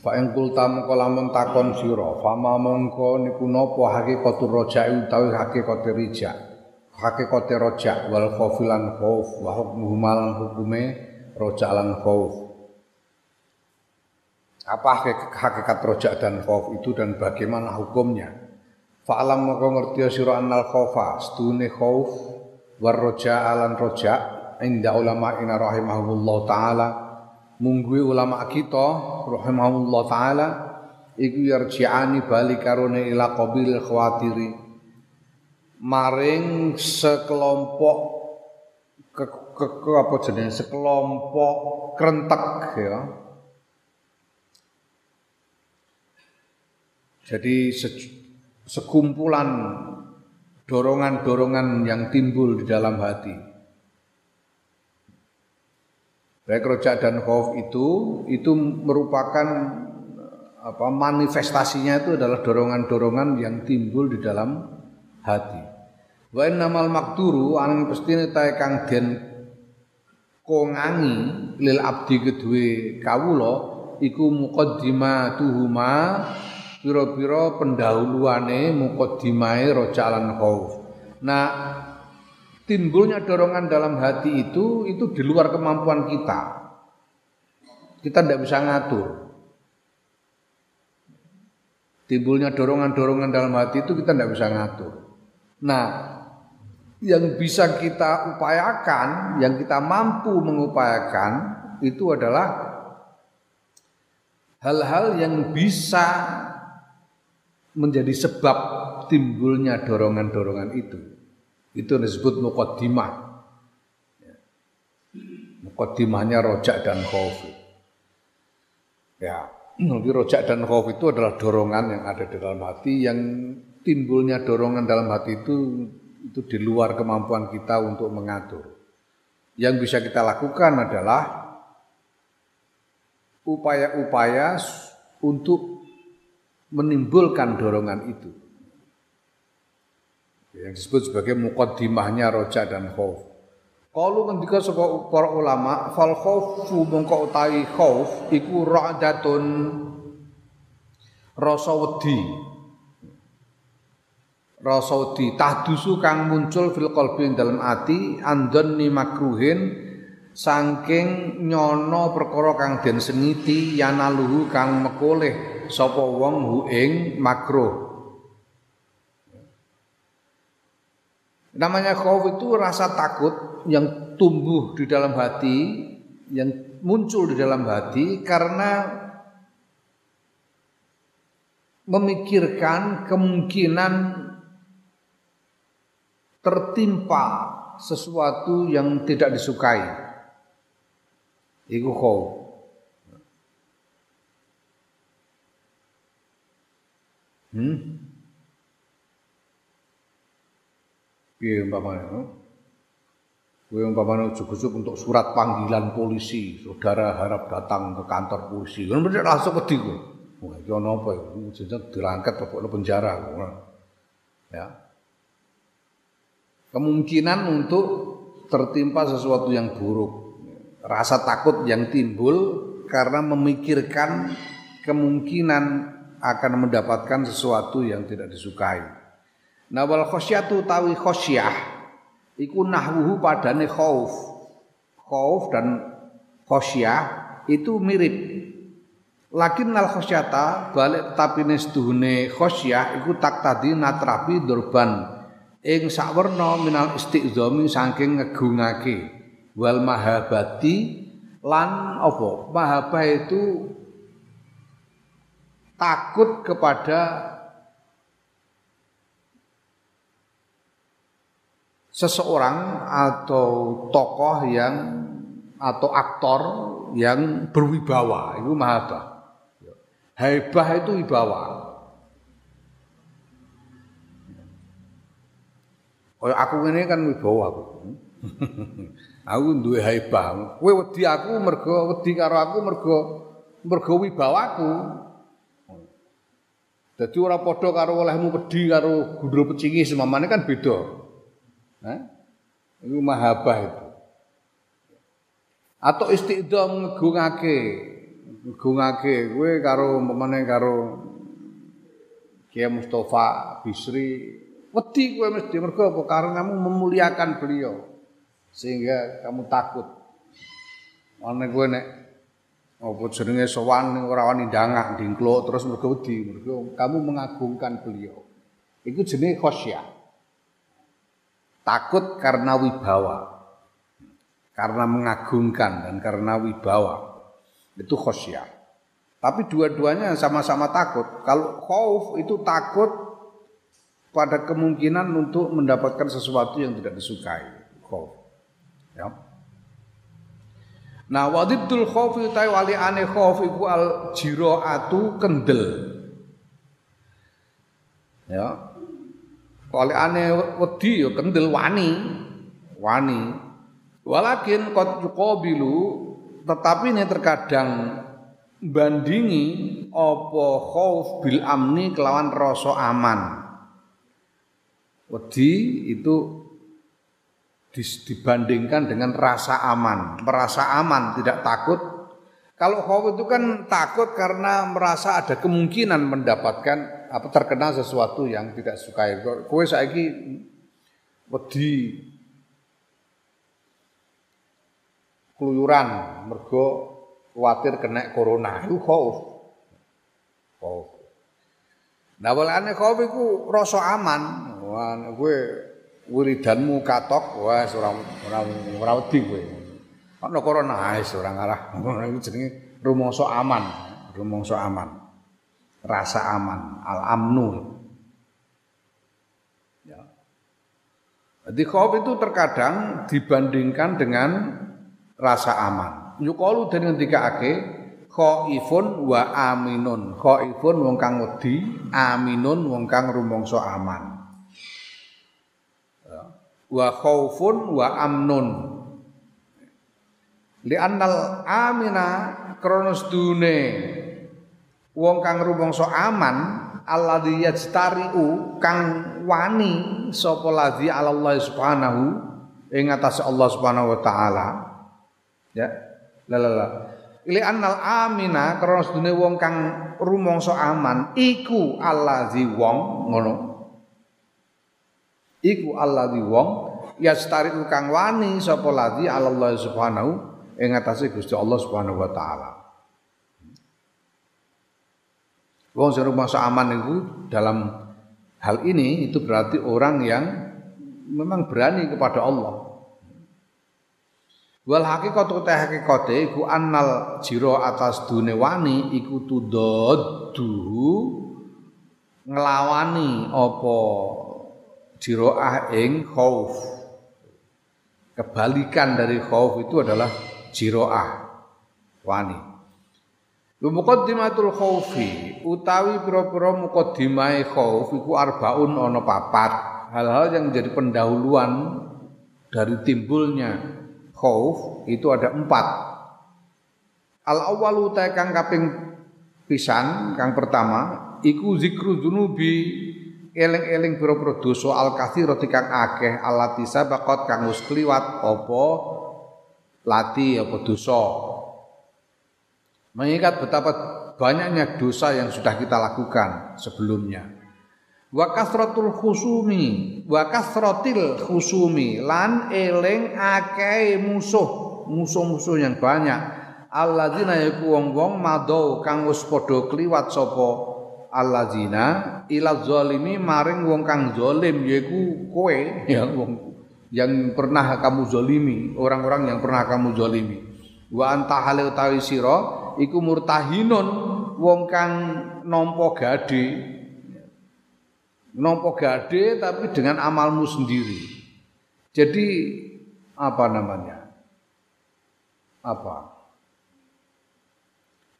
Fa ing kulta mengko lamun takon sira, fama mongko niku napa hakikatur rojak utawi hakikate rijak. Hakikate rojak wal khaufilan khauf wa hukmuhu mal hukume rojak lan khauf. Apa hakikat rojak dan khauf itu dan bagaimana hukumnya? Fa'alam mongko ngerti sira annal khaufa, stune khauf war roja lan rojak inda ulama ina rahimahullah taala mungguwe ulama kita rahimahullah taala iku yarji'ani bali karone ila qabil khawatiri. Maring sekelompok ke, ke, ke apa jenenge? Sekelompok krentek ya. Jadi se, sekumpulan dorongan-dorongan yang timbul di dalam hati Baik rojak dan khauf itu itu merupakan apa manifestasinya itu adalah dorongan-dorongan yang timbul di dalam hati. Wa innamal makturu ang pestine tae kang den kongangi lil abdi kedue kawula iku muqaddimatuhuma pira-pira pendahuluane muqaddimae rojak lan khauf. Nah, timbulnya dorongan dalam hati itu itu di luar kemampuan kita. Kita tidak bisa ngatur. Timbulnya dorongan-dorongan dalam hati itu kita tidak bisa ngatur. Nah, yang bisa kita upayakan, yang kita mampu mengupayakan itu adalah hal-hal yang bisa menjadi sebab timbulnya dorongan-dorongan itu. Itu disebut mukaddimah. Ya. Mukaddimahnya rojak dan khauf. Ya, jadi rojak dan khauf itu adalah dorongan yang ada di dalam hati yang timbulnya dorongan dalam hati itu itu di luar kemampuan kita untuk mengatur. Yang bisa kita lakukan adalah upaya-upaya untuk menimbulkan dorongan itu yang disebut sebagai mukaddimahnya roja dan khauf. Kalau ketika sapa para ulama fal khaufu mongko utawi khauf iku ra'datun rasa wedi. Rasa wedi tahdusu kang muncul fil qalbi dalam ati andonni makruhin saking nyono perkara kang den sengiti yanaluhu kang mekoleh sapa wong hu ing makruh. Namanya khauf itu rasa takut yang tumbuh di dalam hati, yang muncul di dalam hati karena memikirkan kemungkinan tertimpa sesuatu yang tidak disukai. Iku khauf. Hmm? Piye umpamanya? Kowe umpamanya ujuk-ujuk untuk surat panggilan polisi, saudara harap datang ke kantor polisi. Kan bener langsung wedi kowe. Wah, ana apa ya? Jeneng dirangket pokoknya penjara. Ya. Kemungkinan untuk tertimpa sesuatu yang buruk. Rasa takut yang timbul karena memikirkan kemungkinan akan mendapatkan sesuatu yang tidak disukai. Nah wal khosyatu tawi khosyah iku nahwuhu padane khauf. Khauf dan khosyah itu mirip. Lakin nal khosyata balik tapi nestuhune khosyah iku tak tadi natrapi durban ing sakwerna minal istiqzami saking ngegungake wal mahabati lan apa mahabah itu takut kepada seseorang atau tokoh yang atau aktor yang berwibawa itu mahabah. Hebah itu wibawa. Kalau aku ini kan wibawa aku. aku duwe hebah. Kowe wedi aku mergo wedi karo aku mergo mergo wibawaku. Jadi orang bodoh karo olehmu wedi karo gundul pecingi semamane kan beda. Itu mahabah itu. Atau istiqdah ngegungake ngegungake kowe karo umpamane karo Kiai Mustafa Bisri Wedi kowe mesti mergo apa? Karena kamu memuliakan beliau. Sehingga kamu takut. Ana kowe nek apa jenenge sowan ora wani ndangak ndingkluk terus mergo wedi, mergo kamu mengagungkan beliau. Iku jenenge khosyah. Takut karena wibawa. Karena mengagungkan dan karena wibawa. Itu khosyah. Tapi dua-duanya sama-sama takut. Kalau khauf itu takut pada kemungkinan untuk mendapatkan sesuatu yang tidak disukai. Khauf. Ya. Nah, wadidul khauf ta wali ane khauf iku al jiraatu kendel. Ya. Wali ane wedi ya kendel wani. Wani. Walakin qad yuqabilu tetapi ini terkadang bandingi apa khauf bil amni kelawan rasa aman. Wedi itu dibandingkan dengan rasa aman, merasa aman, tidak takut. Kalau khauf itu kan takut karena merasa ada kemungkinan mendapatkan apa terkena sesuatu yang tidak sukai. Kowe saiki wedi keluyuran mergo khawatir kena corona itu khauf. Khauf. Nah, walane khauf iku rasa aman, Wah, kowe wiridanmu katok, wah ora ora ora wedi kowe. Ana corona wis ora ngarah. Iku jenenge rumangsa aman, rumangsa aman. Rasa aman, al-amnu. Ya. Jadi khauf itu terkadang dibandingkan dengan rasa aman. Yukalu dan ngendikake khaifun wa aminun. Khaifun wong kang wedi, aminun wong kang rumangsa aman wa khaufun wa amnun li annal amina kronos dune wong kang rumangsa aman alladzi yajtariu kang wani sapa ladzi Allah subhanahu ing atas Allah subhanahu wa taala. Ya la la la. Li annal amina kronos dune wong kang rumangsa aman iku alladzi wong ngono. Iku alladzi wong yastariku kang wani sapa ladzi Allah subhanahu ing atase Gusti Allah subhanahu wa taala. Wong sing masa aman itu dalam hal ini itu berarti orang yang memang berani kepada Allah. Wal hakikatu ta hakikate iku annal jiro atas dune wani iku tudaddu nglawani apa jiroah ing khauf. Kebalikan dari khauf itu adalah jiroah wani. Muqaddimatul khaufi utawi pira-pira muqaddimai khauf iku arbaun ana papat. Hal-hal yang menjadi pendahuluan dari timbulnya khauf itu ada empat. Al awalu kang kaping pisan kang pertama iku zikru dzunubi eling-eling pira-pira dosa al-katsira kang akeh alati sabaqat kang wis kliwat apa lati apa dosa. Mengingat betapa banyaknya dosa yang sudah kita lakukan sebelumnya. Wa kasratul khusumi, wa kasratil khusumi lan eling akeh musuh, musuh-musuh yang banyak. Alladzina yaku wong-wong madau kang wis padha kliwat sapa allazina ila zalimi maring wong kang zalim yaiku kowe ya wong yang pernah kamu zalimi, orang-orang yang pernah kamu zalimi. Wa anta hale utawi iku murtahinun wong kang nampa gade. Nampa gade tapi dengan amalmu sendiri. Jadi apa namanya? Apa?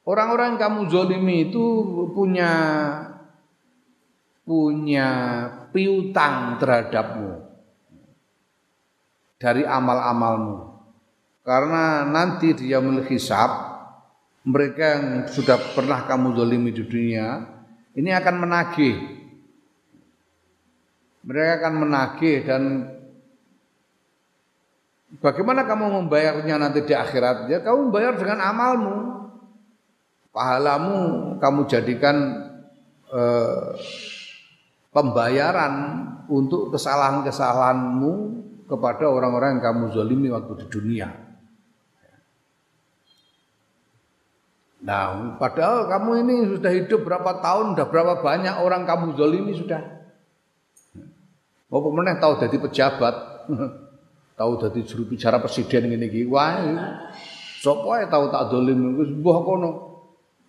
Orang-orang kamu zolimi itu punya punya piutang terhadapmu. dari amal-amalmu. Karena nanti dia hisab mereka yang sudah pernah kamu zalimi di dunia ini akan menagih. Mereka akan menagih dan bagaimana kamu membayarnya nanti di akhirat? Ya kamu membayar dengan amalmu. Pahalamu kamu jadikan eh, pembayaran untuk kesalahan-kesalahanmu kepada orang-orang yang kamu zalimi waktu di dunia. Nah, padahal kamu ini sudah hidup berapa tahun, sudah berapa banyak orang kamu zalimi sudah. Mau pemenang tahu jadi pejabat, tahu jadi juru bicara presiden ini iki. Wah, sapa tahu tak zalim iku mbah kono.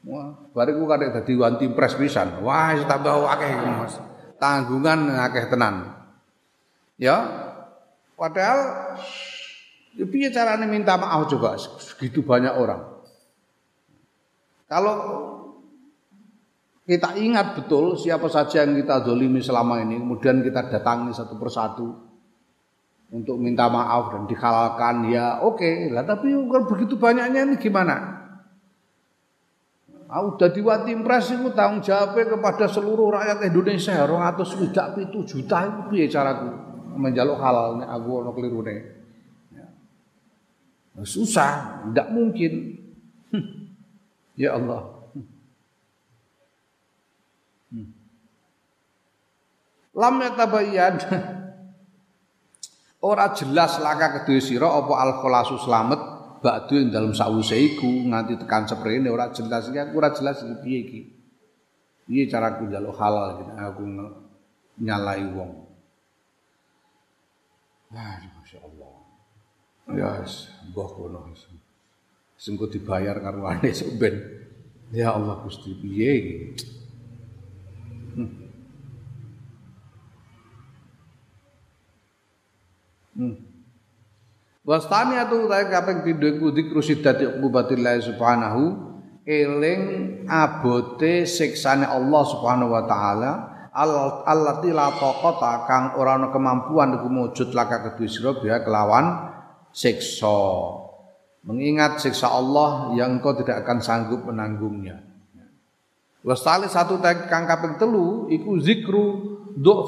Wah, bariku kadek dadi wanti pres pisan. Wah, tambah akeh Mas. Tanggungan akeh tenan. Ya. Padahal ya piye carane minta maaf coba segitu banyak orang. Kalau kita ingat betul siapa saja yang kita dolimi selama ini, kemudian kita datangi satu persatu untuk minta maaf dan dihalalkan, ya oke okay. lah. Tapi begitu banyaknya ini gimana? Aku udah diwati impres itu tanggung jawabnya kepada seluruh rakyat Indonesia orang atau swidak itu juta itu piye caraku menjaluk halal nih aku ono nih. Ya. Susah, tidak mungkin. Ya Allah. Hmm. Lam yatabayyan ora jelas laka kedue sira apa al khalasu slamet ba'du ing dalem sawise iku nganti tekan seprene ora jelas iki aku ora jelas iki piye iki. Piye caraku njaluk halal gitu aku nyalai wong. Wah, Masya Allah. Ya, yes, mbah kono. Sengko dibayar karwane ben. Ya Allah Gusti piye iki? Hmm. Hmm. Wastani atu utahe kaping pindho iku zikru siddati subhanahu eling abote siksane Allah subhanahu wa taala allati la taqata kang ora ana kemampuan iku mujud laka kedue sira kelawan siksa mengingat siksa Allah yang engkau tidak akan sanggup menanggungnya. Wastali satu kang kaping telu iku zikru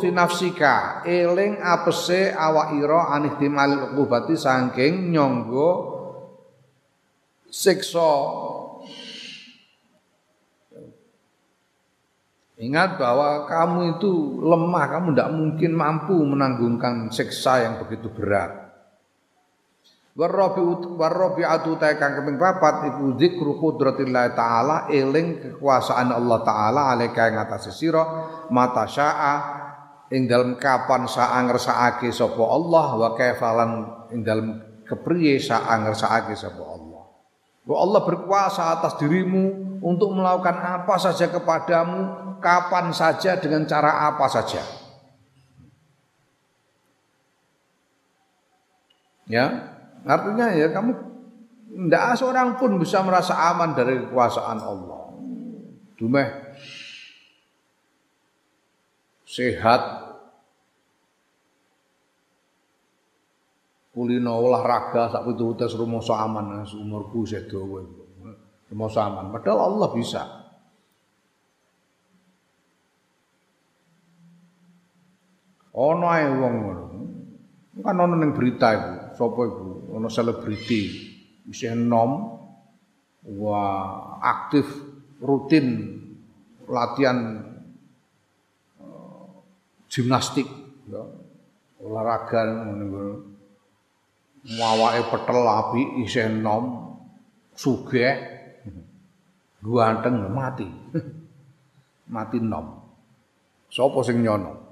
fi nafsika eling apese awak ira anih timal ukubati saking nyonggo siksa Ingat bahwa kamu itu lemah, kamu tidak mungkin mampu menanggungkan siksa yang begitu berat. Warabi atu ta kang kaping papat iku zikru qudratillah taala eling kekuasaan Allah taala alika ing atase sira mata syaa ing dalem kapan saa ngersakake sapa Allah wa kaifalan ing dalem kepriye saa ngersakake sapa Allah. Bahwa Allah berkuasa atas dirimu untuk melakukan apa saja kepadamu kapan saja dengan cara apa saja. Ya, Artinya ya kamu tidak seorang pun bisa merasa aman dari kekuasaan Allah. Dumeh. Sehat. Kulino olahraga sak itu tes rumoso aman. Umurku sedo rumoso aman. Padahal Allah bisa. Ono ae wong ngono. Kan ono ning berita iku. Sapa iku ono selebriti isih enom wah aktif rutin latihan uh, gimnastik ya. olahraga ngono mawake petel api isih enom sugih ganteng mati. Mati nom. Sapa sing nyono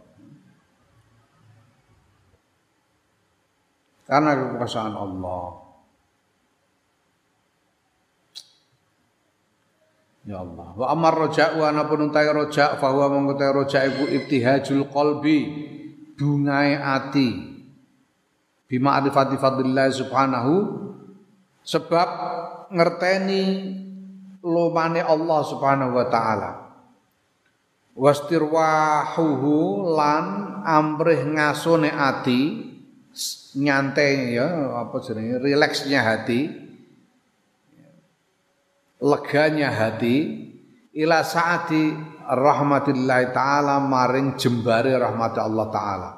karena kekuasaan Allah. Ya Allah. Wa amar roja wa anapun untai roja fa huwa mongko roja iku ibtihajul qalbi bungai ati bima arifati fadlillah subhanahu sebab ngerteni lomane Allah subhanahu wa taala wastirwahuhu lan amrih ngasone ati nyantai ya apa jenenge rileksnya hati leganya hati ila saati rahmatillahi taala maring jembare rahmat Allah taala.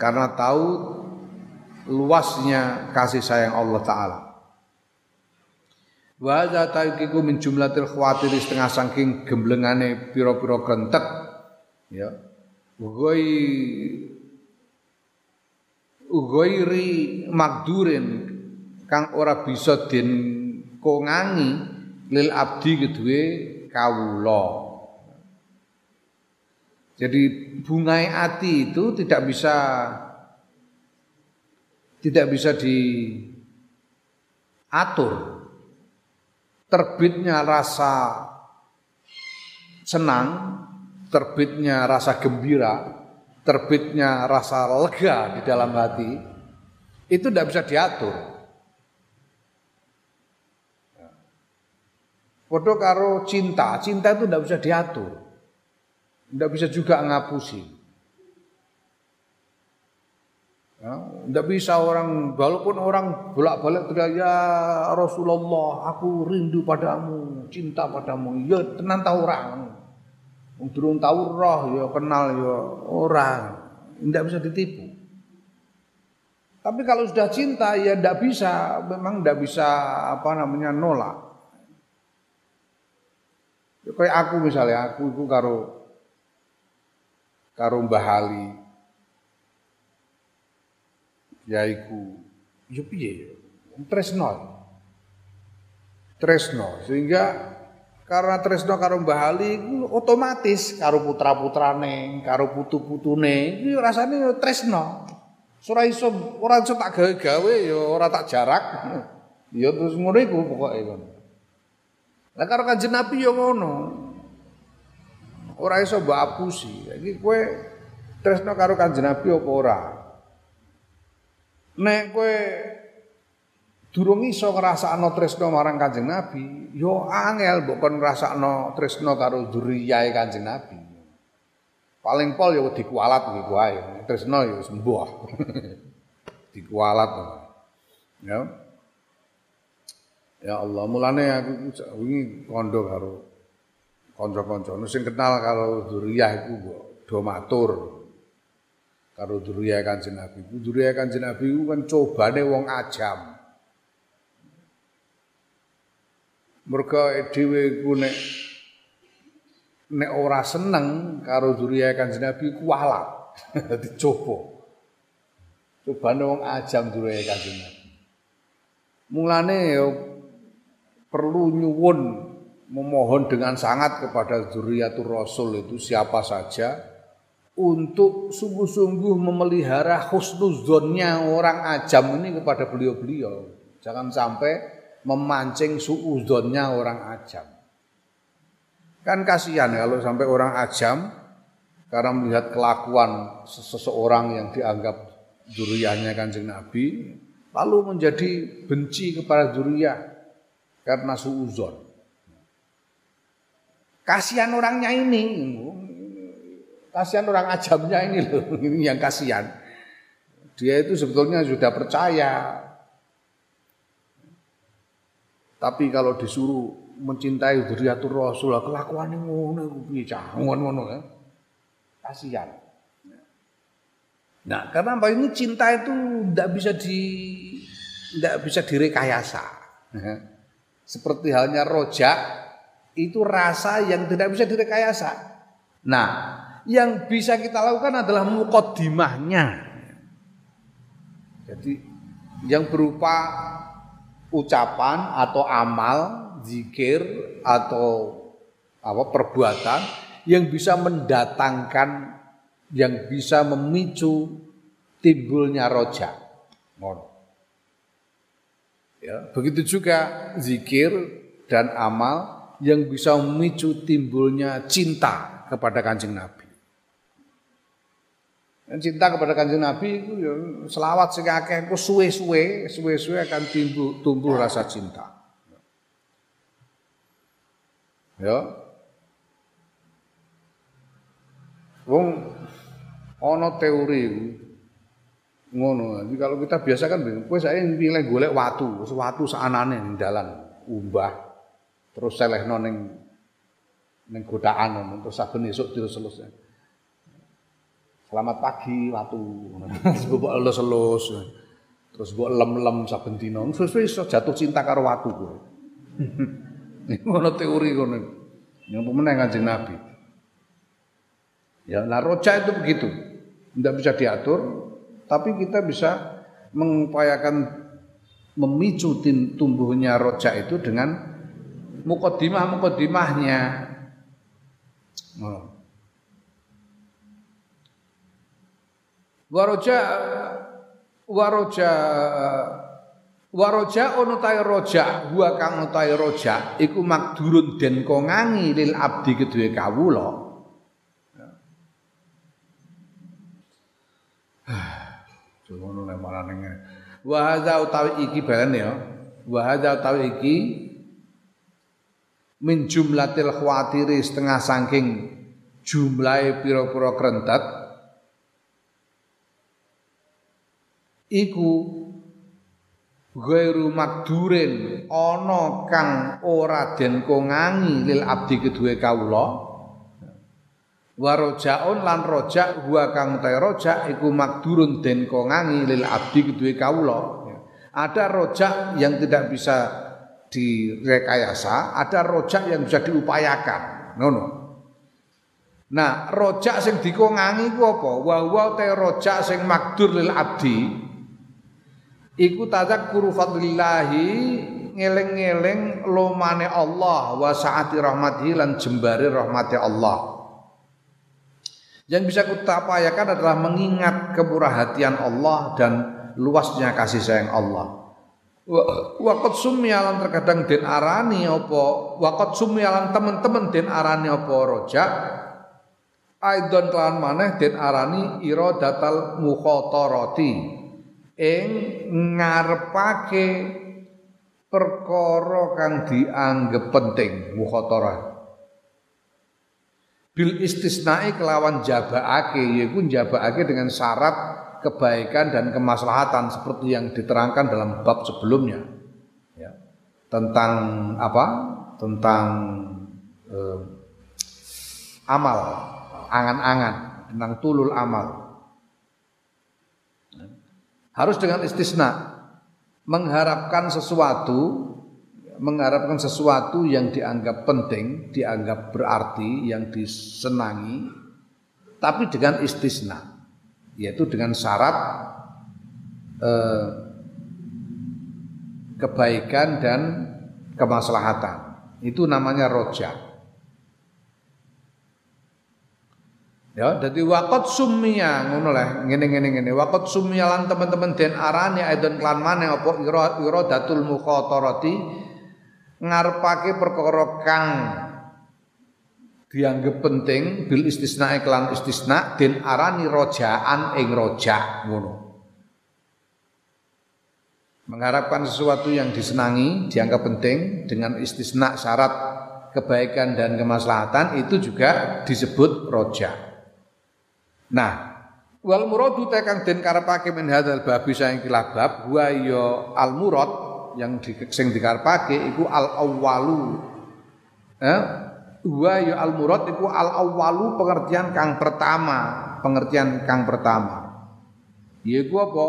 Karena tahu luasnya kasih sayang Allah taala. Wa hadza taqiqu min jumlatil khawatir setengah saking gemblengane pira-pira gentek ya. Ghoi ghairi makdurin kang ora bisa den kongangi lil abdi kedue kawula. Jadi bungai ati itu tidak bisa tidak bisa diatur. Terbitnya rasa senang, terbitnya rasa gembira, terbitnya rasa lega di dalam hati itu tidak bisa diatur. Podo karo cinta, cinta itu tidak bisa diatur, tidak bisa juga ngapusi. Ya, tidak bisa orang, walaupun orang bolak-balik teriak ya Rasulullah, aku rindu padamu, cinta padamu, ya tenan tahu orang. Wong durung tahu roh ya kenal ya orang. Tidak bisa ditipu. Tapi kalau sudah cinta ya tidak bisa, memang tidak bisa apa namanya nolak. Ya, kayak aku misalnya, aku itu karo karo Mbah Ali. Ya iku, ya piye ya? Tresno. Tresno sehingga karena tresno karo Mbah Ali iku otomatis karo putra-putrane, karo putu-putune, iki rasane tresno. Ora iso ora iso tak gawe-gawe ya ora tak jarak. Ya terus ngono iku pokoke ngono. Lah karo Kanjeng Nabi ya ngono. Ora iso mbok apusi. Iki kowe tresno karo Kanjeng Nabi apa ora? Nek kowe durung iso ngrasakno tresno marang Kanjeng Nabi, yo angel mbok kon ngrasakno tresno karo dzuriyahe Kanjeng Nabi. Paling pol yo dikualat iku wae. Tresno yo sembuh. dikualat. Ya. Ya Allah, mulane aku wingi kondo karo kanca-kanca sing kenal karo dzuriyah iku do matur karo dzuriyah Kanjeng Nabi. Dzuriyah Kanjeng Nabi ku kan cobane wong ajam. Mergo dhewe ku nek nek ora seneng karo zuriyah Kanjeng Nabi ku alat. Dadi coba. Wong ajam zuriyah Kanjeng Nabi. Mulane ya perlu nyuwun memohon dengan sangat kepada zuriatur Rasul itu siapa saja untuk sungguh-sungguh memelihara husnuzonnya orang ajam ini kepada beliau-beliau. Jangan sampai memancing suudonnya orang ajam. Kan kasihan kalau sampai orang ajam karena melihat kelakuan seseorang yang dianggap juriyahnya kanjeng Nabi, lalu menjadi benci kepada juriyah karena suuzon. Kasihan orangnya ini, kasihan orang ajamnya ini loh, ini yang kasihan. Dia itu sebetulnya sudah percaya tapi kalau disuruh mencintai dzurriyyatur Rasul, kelakuan ngono piye cah? Ngono ya. Kasihan. Nah, karena apa ini cinta itu tidak bisa di tidak bisa direkayasa. Seperti halnya rojak itu rasa yang tidak bisa direkayasa. Nah, yang bisa kita lakukan adalah mukodimahnya. Jadi yang berupa ucapan atau amal, zikir atau apa perbuatan yang bisa mendatangkan yang bisa memicu timbulnya roja. Ya, begitu juga zikir dan amal yang bisa memicu timbulnya cinta kepada kanjeng Nabi. Cinta kepada kanjeng Nabi itu ya selawat sing akeh ku suwe-suwe, suwe-suwe akan tumbuh, tumbuh rasa cinta. Ya. Wong ana teori Ngono. Jadi kalau kita biasa kan kowe saya pilih golek watu, watu saanane ning dalan, umbah. Terus selehno ning ning godaan terus saben esuk selesai. Selamat pagi watu. Terus mbok elus-elus. Terus mbok lem-lem saben dina. Wis jatuh cinta karo watu kowe. Ngono teori ngono. Yang pemenang kanjeng Nabi. Ya, nah roja itu begitu. Tidak bisa diatur, tapi kita bisa mengupayakan memicu tumbuhnya roja itu dengan mukodimah-mukodimahnya. Oh. Waroja waroja waroja ono tae roja gua kang tae roja iku makdurun den kongangi lil abdi kedue kawula Ngono nek marane. Wa hadza utawi iki balen ya. Wa hadza utawi iki min jumlatil khawatiri setengah saking jumlahe pira-pira krentet iku ghairu makdurin ana kang ora den kongangi lil abdi kedue kawula Warojaun lan rojak gua kang te rojak iku makdurun den kongangi lil abdi kedue kawula. Ada rojak yang tidak bisa direkayasa, ada rojak yang bisa diupayakan. Ngono. Nah, rojak sing dikongangi ku apa? Wa wa te rojak sing makdur lil abdi iku tadzakuru fadlillahi ngeleng-ngeleng lomane Allah wa saati rahmatihi lan jembare rahmati Allah. Yang bisa kita upayakan adalah mengingat kemurahatian Allah dan luasnya kasih sayang Allah. Wakot sumyalan terkadang den arani apa wakot sumyalan teman-teman den arani apa rojak Aidon kelan maneh den arani iradatal mukhatarati ing ngarepake perkara kang dianggep penting mukhatarah bil istisnai kelawan jabaake yaitu jabaake dengan syarat kebaikan dan kemaslahatan seperti yang diterangkan dalam bab sebelumnya. Ya. tentang apa? Tentang eh, amal angan-angan tentang tulul amal harus dengan istisna mengharapkan sesuatu mengharapkan sesuatu yang dianggap penting, dianggap berarti, yang disenangi, tapi dengan istisna, yaitu dengan syarat eh, kebaikan dan kemaslahatan. Itu namanya roja. Ya, jadi wakot sumia ngono lah, ngene ngene. Wakot sumia lan teman-teman den arani aidon klan maneh apa ira ira datul mukhatarati ngarepake perkara kang dianggap penting bil istisna iklan istisna den arani rojaan ing roja ngono mengharapkan sesuatu yang disenangi dianggap penting dengan istisna syarat kebaikan dan kemaslahatan itu juga disebut roja nah wal muradu tekang den karepake min hadzal babi saing kilabab wa ya al murad yang di, sing dikarepake iku al awwalu. Eh? Wa ya al murad iku al awwalu pengertian kang pertama pengertian kang pertama. Yaiku apa?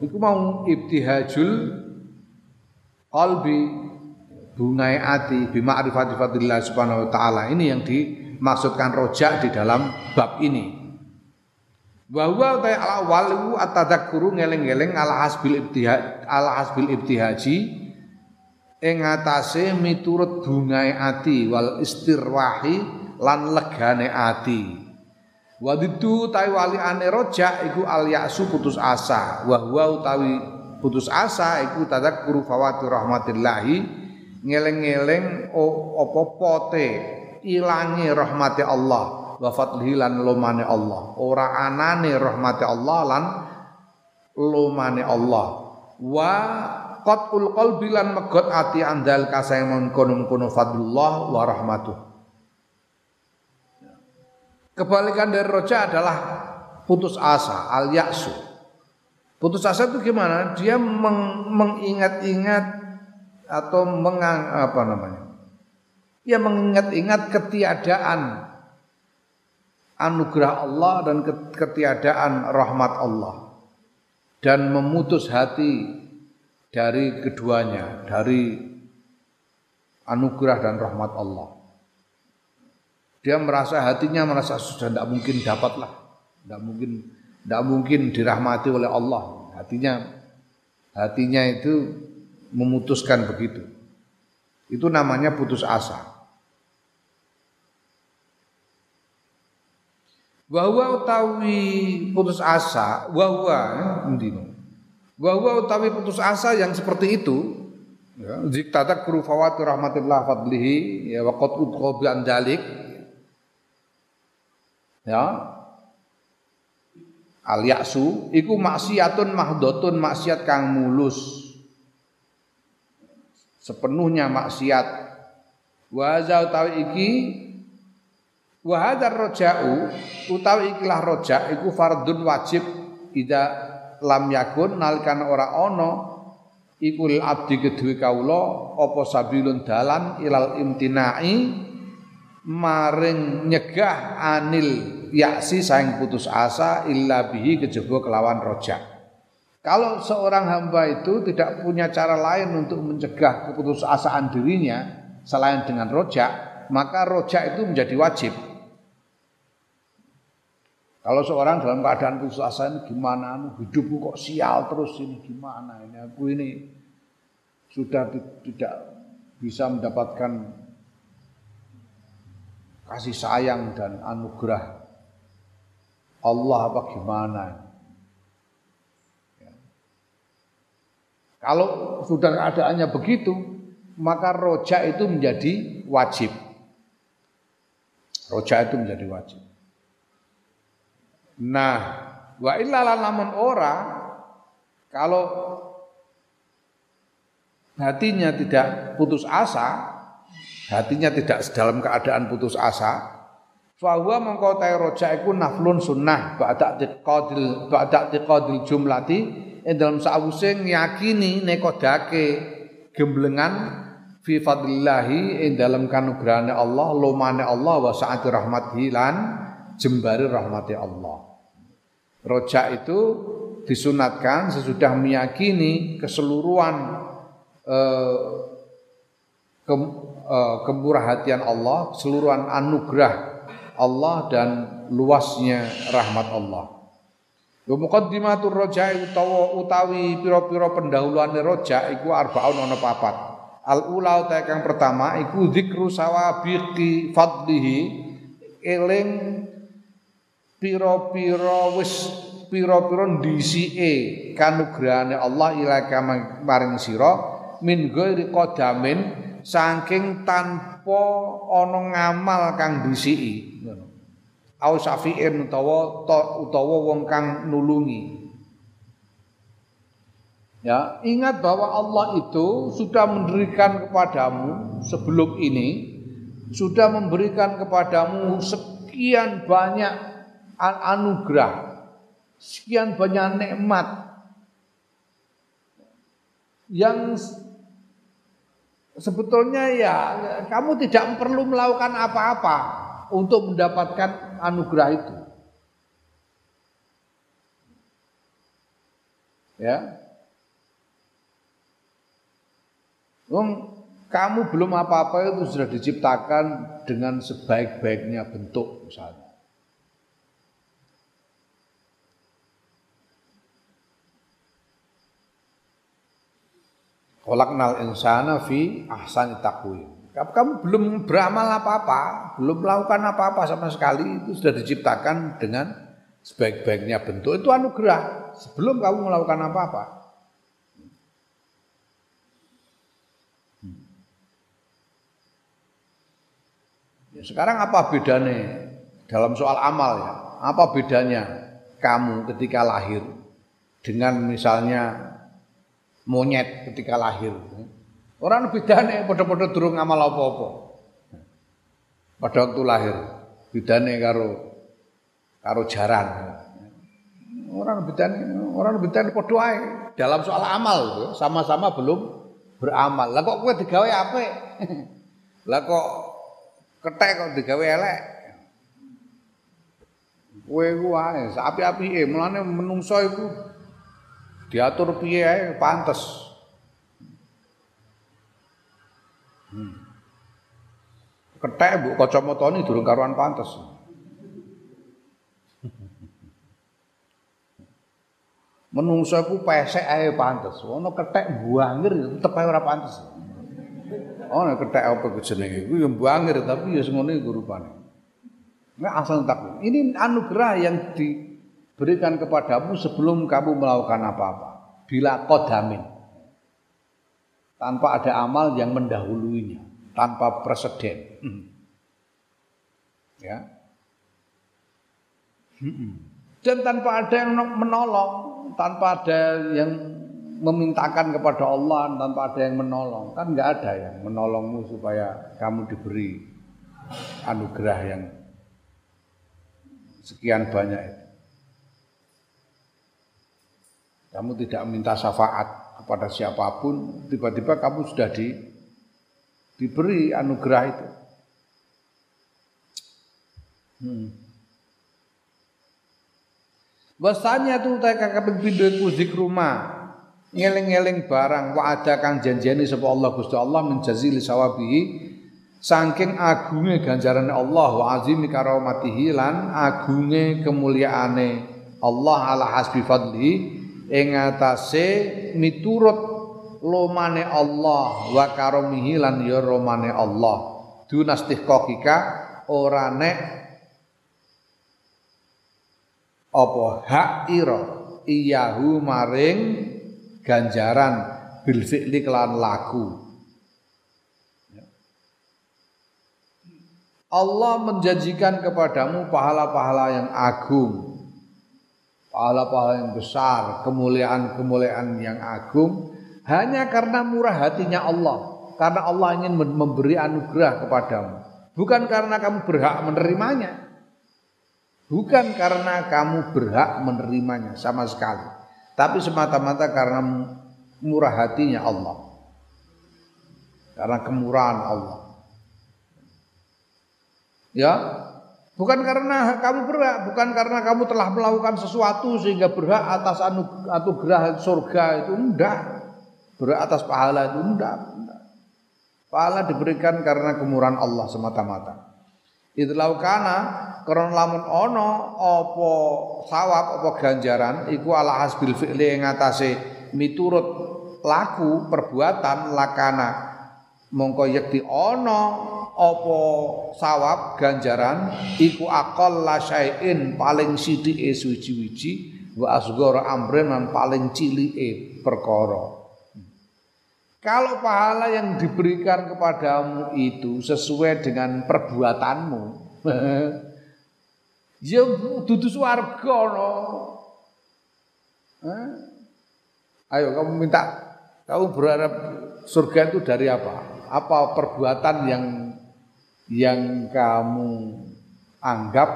Iku mau ibtihajul qalbi bungai ati bima arifati fadillah subhanahu wa taala. Ini yang dimaksudkan rojak di dalam bab ini bahwa ta ala walu atadzakuru ngeleng-eleng ala hasbil ibtihaj ala hasbil ibtihaji ing atase miturut bungae ati wal istirwahi lan legane ati. Waditu tawi wali ane rojak iku al yaksu putus asa. Wa huwa utawi putus asa iku tadzakuru fawati rahmatillahi ngeleng-eleng apa pote ilange rahmati Allah wa fadlihi lan lumane Allah. Ora anane rahmati Allah lan lumane Allah. Wa qatul qalbi lan megot ati andal kasayang kono-kono fadlullah wa rahmatuh. Kebalikan dari roja adalah putus asa al yaksu Putus asa itu gimana? Dia meng, mengingat-ingat atau mengang apa namanya? Ya mengingat-ingat ketiadaan anugerah Allah dan ketiadaan rahmat Allah dan memutus hati dari keduanya, dari anugerah dan rahmat Allah. Dia merasa hatinya merasa sudah tidak mungkin dapatlah, tidak mungkin tidak mungkin dirahmati oleh Allah. Hatinya hatinya itu memutuskan begitu. Itu namanya putus asa. Bahwa utawi putus asa, bahwa endino. Bahwa utawi putus asa yang seperti itu, ya, jika kru fawati rahmatillah fadlihi ya waqad udqa bi andalik ya. Al yaksu iku maksiatun mahdotun maksiat kang mulus. Sepenuhnya maksiat. Wa utawi iki Wa hadzal roja'u utawi ikilah roja iku fardun wajib ida lam yakun nalikan ora ana iku lil abdi kedue kawula apa sabilun dalan ilal imtinai maring nyegah anil yaksi saing putus asa illa bihi kejaba kelawan roja. Kalau seorang hamba itu tidak punya cara lain untuk mencegah keputusasaan dirinya selain dengan rojak, maka rojak itu menjadi wajib. Kalau seorang dalam keadaan asa ini gimana? Anu, hidupku kok sial terus ini gimana? Ini aku ini sudah tidak bisa mendapatkan kasih sayang dan anugerah Allah apa gimana? Ya. Kalau sudah keadaannya begitu, maka rojak itu menjadi wajib. Rojak itu menjadi wajib. Nah, wa illa lamun ora kalau hatinya tidak putus asa, hatinya tidak dalam keadaan putus asa, huwa mengko ta roja iku naflun sunnah ba'da tiqadil ba'da tiqadil jumlati ing dalam sawuse ngiyakini nekodake gemblengan fi fadlillahi ing dalam kanugrahane Allah lumane Allah wa sa'ati rahmatihi lan jembari rahmati Allah. Rojak itu disunatkan sesudah meyakini keseluruhan eh, ke, eh, kemurahatian Allah, keseluruhan anugerah Allah dan luasnya rahmat Allah. Wa muqaddimatur roja utawa utawi pira-pira pendahuluane roja iku arbaun ana papat. Al ula kang pertama iku zikru sawabiqi fadlihi eling pira-pira wis pira-pira ndisike kanugrahane Allah ilaka maring sira min ghairi qadamin saking tanpa ana ngamal kang ndisiki. Ngono. Au safiin utawa utawa wong kang nulungi. Ya, ingat bahwa Allah itu sudah memberikan kepadamu sebelum ini sudah memberikan kepadamu sekian banyak anugerah, sekian banyak nikmat yang sebetulnya ya kamu tidak perlu melakukan apa-apa untuk mendapatkan anugerah itu. Ya. Kamu belum apa-apa itu sudah diciptakan dengan sebaik-baiknya bentuk misalnya. Kolaknal insana fi ahsani taqwim. Kamu belum beramal apa-apa, belum melakukan apa-apa sama sekali, itu sudah diciptakan dengan sebaik-baiknya bentuk. Itu anugerah sebelum kamu melakukan apa-apa. Ya, sekarang apa bedanya dalam soal amal ya? Apa bedanya kamu ketika lahir dengan misalnya monyet ketika lahir. Orang bedane padha-padha durung ngamal apa-apa. Pada waktu lahir bedane karo karo jaran. Orang bedani orang bedani padha ae dalam soal amal sama-sama belum beramal. Lah kok kowe digawe apik? Lah kok ketek kok digawe elek? Kowe ku ae api-apike, mulane menungso iku diatur piye ae pantes. Hmm. Ketek kacamata ini durung karuan pantes. Menungso iku pesek ae pantes. Ono kethek buangir tetep ae ora pantes. Ono kethek apa jenenge iku ya buangir tapi ya ngono iku rupane. Nek asal tak. Ini anugerah yang diberikan kepadamu sebelum kamu melakukan apa-apa. Bila kodamin. Tanpa ada amal yang mendahuluinya, tanpa presiden. Ya. Dan tanpa ada yang menolong, tanpa ada yang memintakan kepada Allah tanpa ada yang menolong kan nggak ada yang menolongmu supaya kamu diberi anugerah yang sekian banyak itu. Kamu tidak minta syafaat kepada siapa pun, tiba-tiba kamu sudah di, diberi anugerah itu. Hmm. Wasanya tu ta kaping pindho iku zikruma. Ngeling-eling barang wa ada kang janjeni sapa Allah Gusti Allah menjazili sawabihi saking agunge ganjaran Allah wa azimi karamatihi lan agunge kemuliaane Allah ala hasbi fadli ing atase miturut lomane Allah wa karomihi lan ya romane Allah. Dunastih kokika ora nek apa hak ira. Iyahu maring ganjaran bil fi'li kelan laku Allah menjanjikan kepadamu pahala-pahala yang agung pahala-pahala yang besar kemuliaan-kemuliaan yang agung hanya karena murah hatinya Allah. Karena Allah ingin memberi anugerah kepadamu. Bukan karena kamu berhak menerimanya. Bukan karena kamu berhak menerimanya sama sekali, tapi semata-mata karena murah hatinya Allah. Karena kemurahan Allah. Ya, bukan karena kamu berhak, bukan karena kamu telah melakukan sesuatu sehingga berhak atas anugerah surga itu enggak. Berhak atas pahala itu enggak. enggak. Pahala diberikan karena kemurahan Allah semata-mata. Idlau kana karena lamun ono apa sawab apa ganjaran iku ala hasbil fi'li ing atase miturut laku perbuatan lakana mongko yekti ono apa sawab ganjaran iku akal la syai'in paling sithike suci-wiji wa asghara amrin lan paling cilike perkara kalau pahala yang diberikan kepadamu itu sesuai dengan perbuatanmu Ya dudu swarga no. Ayo kamu minta kamu berharap surga itu dari apa? Apa perbuatan yang yang kamu anggap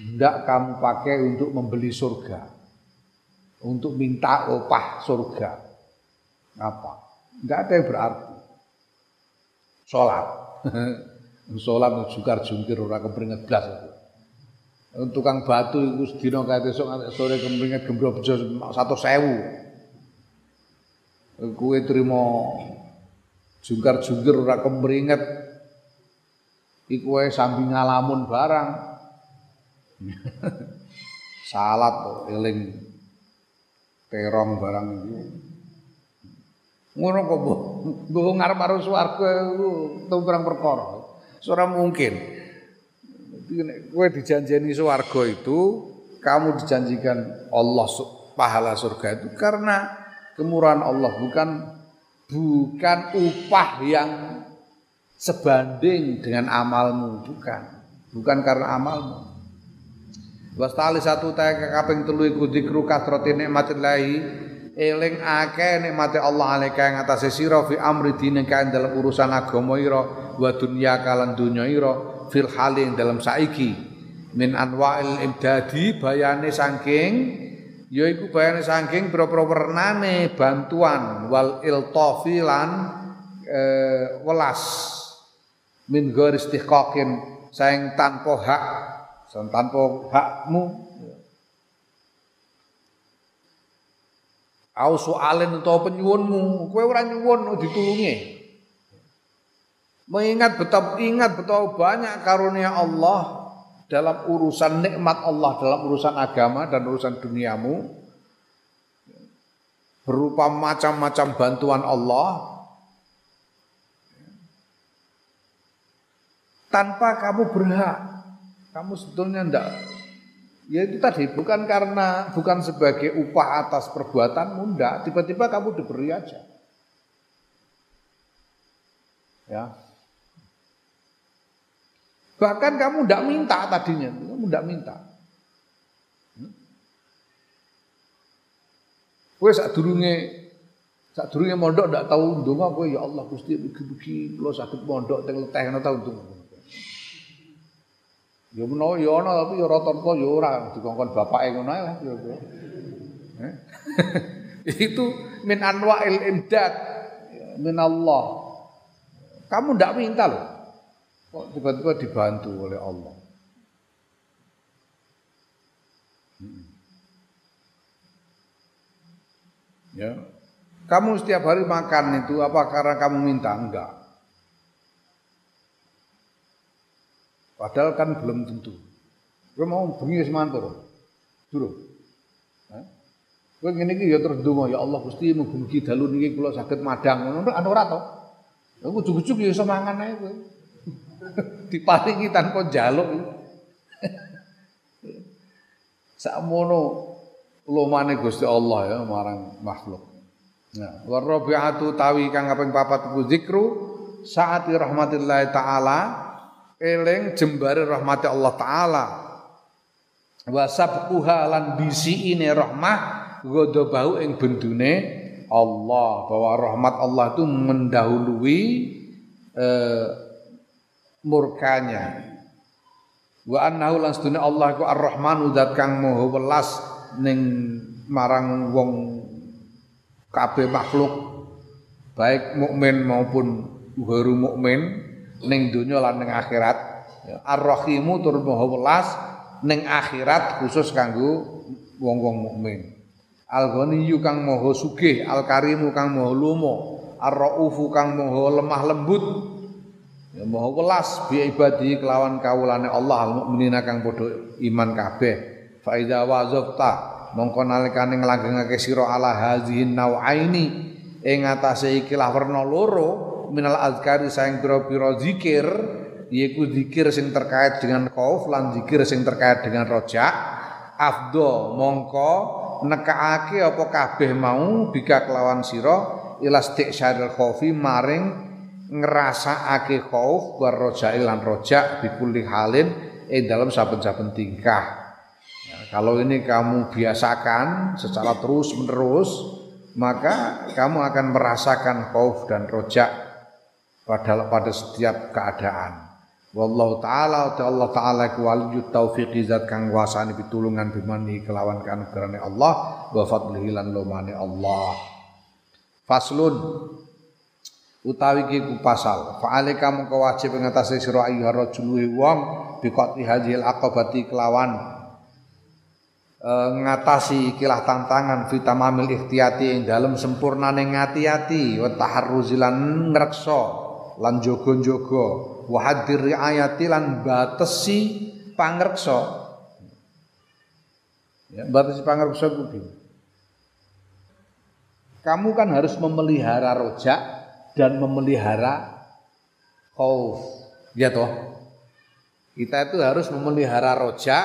hendak kamu pakai untuk membeli surga? Untuk minta upah surga. Apa? Enggak ada yang berarti. Sholat. Sholat jungkar jungkir ora kepringet blas. Tukang batu iku sedina esuk nganti sore kepringet gembro bejo 100.000. Kuwe trimo jungkar jungkir ora kepringet iku wae sambil ngalamun barang. Salat eling terong barang itu. Ngono kok, Bu. Nggo ngarep-arep swarga iku tumrang perkara. Ora mungkin. Kowe dijanjeni swarga itu, kamu dijanjikan Allah pahala surga itu karena kemurahan Allah bukan bukan upah yang sebanding dengan amalmu, bukan. Bukan karena amalmu. Wastali satu ta kaping telu iku zikru kasrati nikmatillahi eling akeh nikmate Allah alaika ing atase sira fi amri dine dalam urusan agama ira wa dunya kalan dunya ira fil halin dalam saiki min anwa'il imdadi bayane saking yaiku bayane saking pira-pira wernane bantuan wal iltafi lan e, welas. Min ghairi istihqaqin saing tanpa hak tanpa hakmu. Au soalen utawa penyuwunmu kowe ora nyuwun ditulungi. Mengingat betapa ingat betapa banyak karunia Allah dalam urusan nikmat Allah dalam urusan agama dan urusan duniamu berupa macam-macam bantuan Allah tanpa kamu berhak kamu sebetulnya ndak. Ya itu tadi bukan karena bukan sebagai upah atas perbuatanmu ndak. Tiba-tiba kamu diberi aja. Ya Bahkan kamu tidak minta tadinya, kamu tidak minta. Kowe sak durunge sak durunge mondok ndak tahu ndonga kowe ya Allah Gusti mugi-mugi kula saged mondok teng leteh ana tau ndonga. Ya menawa ya ana tapi ya rata-rata ya ora dikongkon bapake ngono ae lah ya. Itu min anwa'il imdad min Allah. Kamu ndak minta loh. Kok tiba-tiba dibantu oleh Allah. Hmm. Ya. Kamu setiap hari makan itu apa karena kamu minta? Enggak. Padahal kan belum tentu. Gue mau bengi semantur. Durung. Gue ngene iki ya terus ya Allah Gusti mugi dalu niki kula saged madang ngono anu ora to. Aku ujug-ujug ya iso kowe diparingi tanpa jaluk. Sakmono lumane Gusti Allah ya marang makhluk. Nah, warabi'atu tawi kang kaping papat iku zikru saati rahmatillah taala eling jembare rahmati Allah taala. Wa sabquha lan bisiine rahmah ghadabahu ing bendune Allah bahwa rahmat Allah itu mendahului eh, murkanya. Wa annahu lan sedune Allah ku ar-rahmanu zat kang maha welas ning marang wong kabeh makhluk baik mukmin maupun gharu mukmin ning donya lan ning akhirat. Ar-rahimu tur maha welas ning akhirat khusus kanggo wong-wong mukmin. Al-ghaniyyu kang maha sugih al-karimu kang maha lumo ar-raufu kang maha lemah lembut Ya maha welas bi ibadi kelawan kawulane Allah al mukminina kang padha iman kabeh. Fa iza wazafta mongko nalikane nglanggengake sira ala hazihin nauaini ing atase ikilah werna loro minal azkari saing pira-pira zikir yaiku zikir sing terkait dengan khauf lan zikir sing terkait dengan roja afdo mongko nekaake apa kabeh mau bika kelawan sira ilastik syaril khaufi maring ngrasakake khauf war roja'i lan roja bikulli halin eh dalam saben-saben tingkah. Ya, kalau ini kamu biasakan secara terus menerus, maka kamu akan merasakan khauf dan roja pada pada setiap keadaan. Wallahu taala ta Allah taala waliyut taufiq zat kang wasani pitulungan bimani kelawan kanugerane Allah wa fadlihi lan lumane Allah. Faslun utawi ki ku pasal fa alika mengko wajib ngatasi sira ayu rajul wong biqati hadhil aqabati kelawan. E, ngatasi ikilah tantangan fitamamil ikhtiyati ing dalem sempurnane ngati-ati wa taharruzi lan ngreksa lan jaga-jaga wa hadir riayati lan batesi pangreksa ya batesi pangreksa kuwi kamu kan harus memelihara rojak dan memelihara khauf. Ya toh. Kita itu harus memelihara roja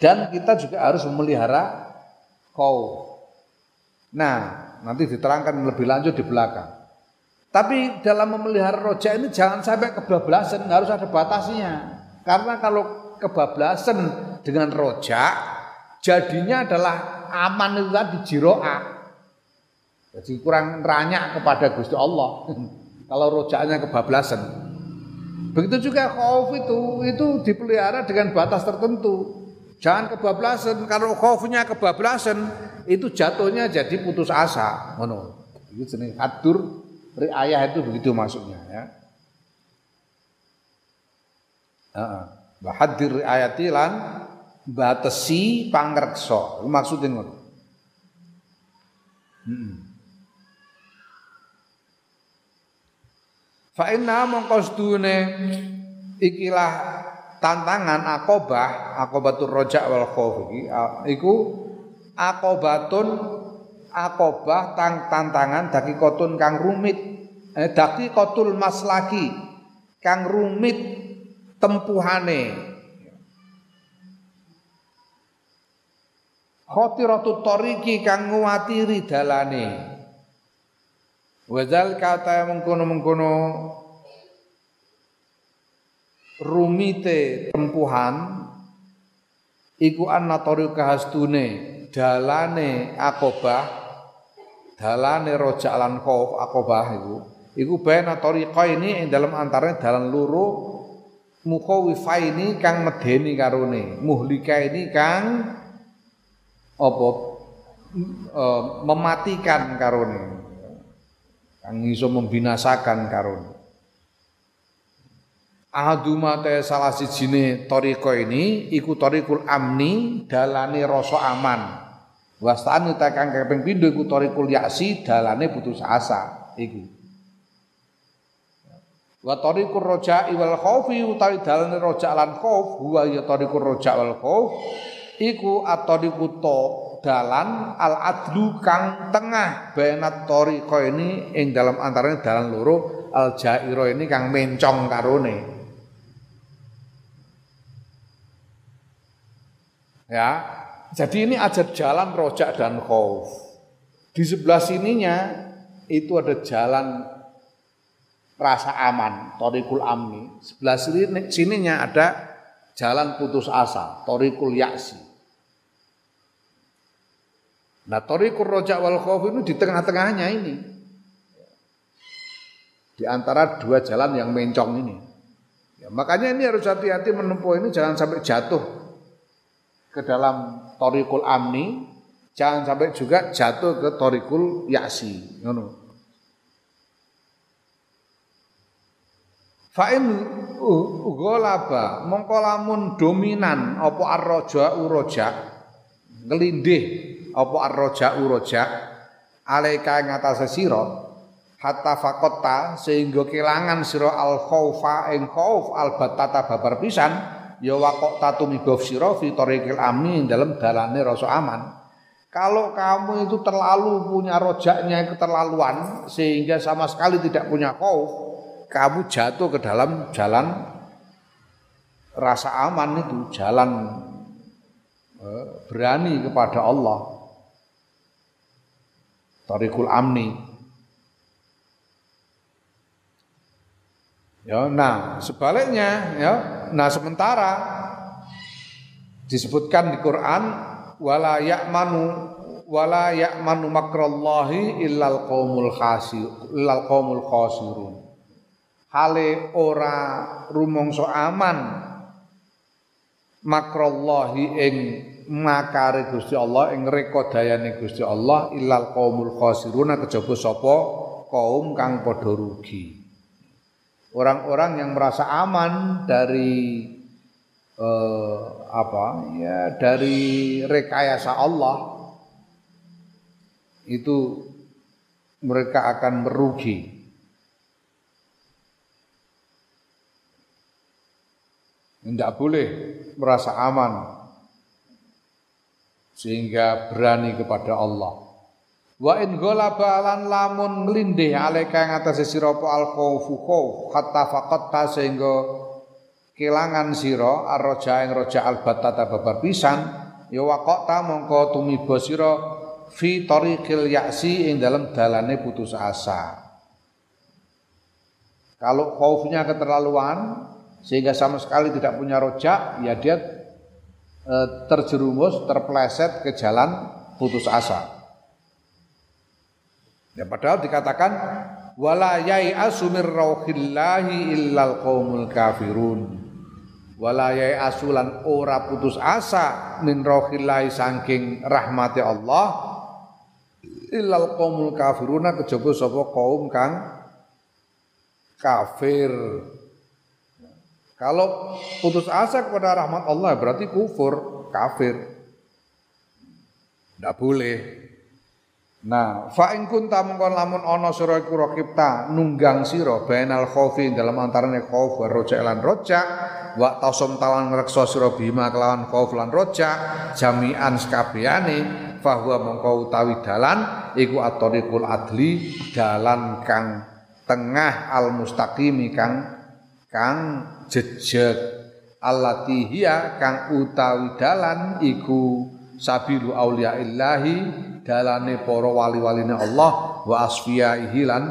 dan kita juga harus memelihara khauf. Nah, nanti diterangkan lebih lanjut di belakang. Tapi dalam memelihara roja ini jangan sampai kebablasan, harus ada batasnya. Karena kalau kebablasan dengan roja, jadinya adalah aman itu tadi jiroa. Jadi kurang ranyak kepada Gusti Allah. Kalau rojaknya kebablasan. Begitu juga khauf itu itu dipelihara dengan batas tertentu. Jangan kebablasan. Kalau khaufnya kebablasan itu jatuhnya jadi putus asa. Ngono. Itu jenis hadur riayah itu begitu maksudnya ya. Heeh. Uh, hadir batesi pangreksa. Maksudnya ngono. Hmm. Fa inna mongko ikilah tantangan akobah, akobatur rojak wal khauf iku akobatun akobah tang tantangan kotun kang rumit eh, kotul maslaki kang rumit tempuhane. Khotiratu toriki kang nguwatiri dalane Wazal kata mengkono-mengkono rumite tempuhan iku anna tariqa hastune dalane akobah dalane rojak lan khauf akobah iku. Iku baina tariqa ini ing dalam antaranya dalan loro ini kang medeni karone muhlika ini kang apa e, mematikan karone kang iso membinasakan karun Ahaduma te salah sijine toriko ini iku torikul amni dalane rasa aman. Wastani ta kang kaping pindho iku torikul yaksi dalane putus asa iku. Wa tariqur roja'i wal khaufi utawi dalane roja lan khauf huwa ya tariqur roja wal khauf iku atariqu dalan al adlu kang tengah benat tariqa ini ing dalam antaranya dalan loro al jairo ini kang mencong karone ya jadi ini ada jalan rojak dan khauf di sebelah sininya itu ada jalan rasa aman, torikul amni. Sebelah sini sininya ada jalan putus asa, torikul yaksi. Nah, Torikur Rojak wal Khauf ini di tengah-tengahnya ini. Di antara dua jalan yang mencong ini. Ya, makanya ini harus hati-hati menempuh ini jangan sampai jatuh ke dalam Torikul Amni, jangan sampai juga jatuh ke Torikul Yaksi. Ngono. Fa'in ugolaba mongko lamun dominan apa arroja uroja ngelindih apa arroja uroja alaika ing atase sira hatta faqatta sehingga kelangan sira al khaufa ing khauf al batata babar pisan ya waqta tatumibaf sira fi tariqil amin dalam dalane rasa aman. Kalau kamu itu terlalu punya rojaknya keterlaluan sehingga sama sekali tidak punya khauf kamu jatuh ke dalam jalan rasa aman itu jalan eh, berani kepada Allah Tariqul Amni. Ya, nah sebaliknya ya, nah sementara disebutkan di Quran wala ya'manu wala ya'manu makrallahi illal qaumul khasir illal qaumul khasirun. Hale ora rumangsa aman makrallahi ing makare Gusti Allah ing rekodayane Gusti Allah ilal qaumul khasiruna kejaba sapa kaum kang padha rugi. Orang-orang yang merasa aman dari eh, apa ya dari rekayasa Allah itu mereka akan merugi. Tidak boleh merasa aman sehingga berani kepada Allah. Wa in ghalaba lan lamun nglindih alaika ing atase sira apa al khaufu khauf hatta faqatta sehingga kelangan sira arroja ing roja al batata babar pisan ya waqata mongko tumiba sira fi tariqil yaksi ing dalam dalane putus asa. Kalau khaufnya keterlaluan sehingga sama sekali tidak punya rojak, ya dia terjerumus, terpleset ke jalan putus asa. Ya padahal dikatakan wala yai'asu mir rauhillahi illal qaumul kafirun. Wala asulan ora putus asa min rauhillahi saking rahmati Allah. Illal qaumul kafiruna kejaba sapa kaum kang kafir kalau putus asa kepada rahmat Allah berarti kufur kafir. Tidak boleh. Nah, fa in kunta mengkon lamun ana sira iku nunggang sira bainal khaufi dalam antarane khauf wa roja lan roja wa tasum talan ngreksa sira bima kelawan khauf lan roja jami'an sekabehane fa huwa mongko utawi dalan iku at-tariqul adli dalan kang tengah al mustaqimi kang kang jejeg. Allati hiya kang utawi dalan iku sabilu illahi dalane para wali-waline Allah wa asfiyaihi lan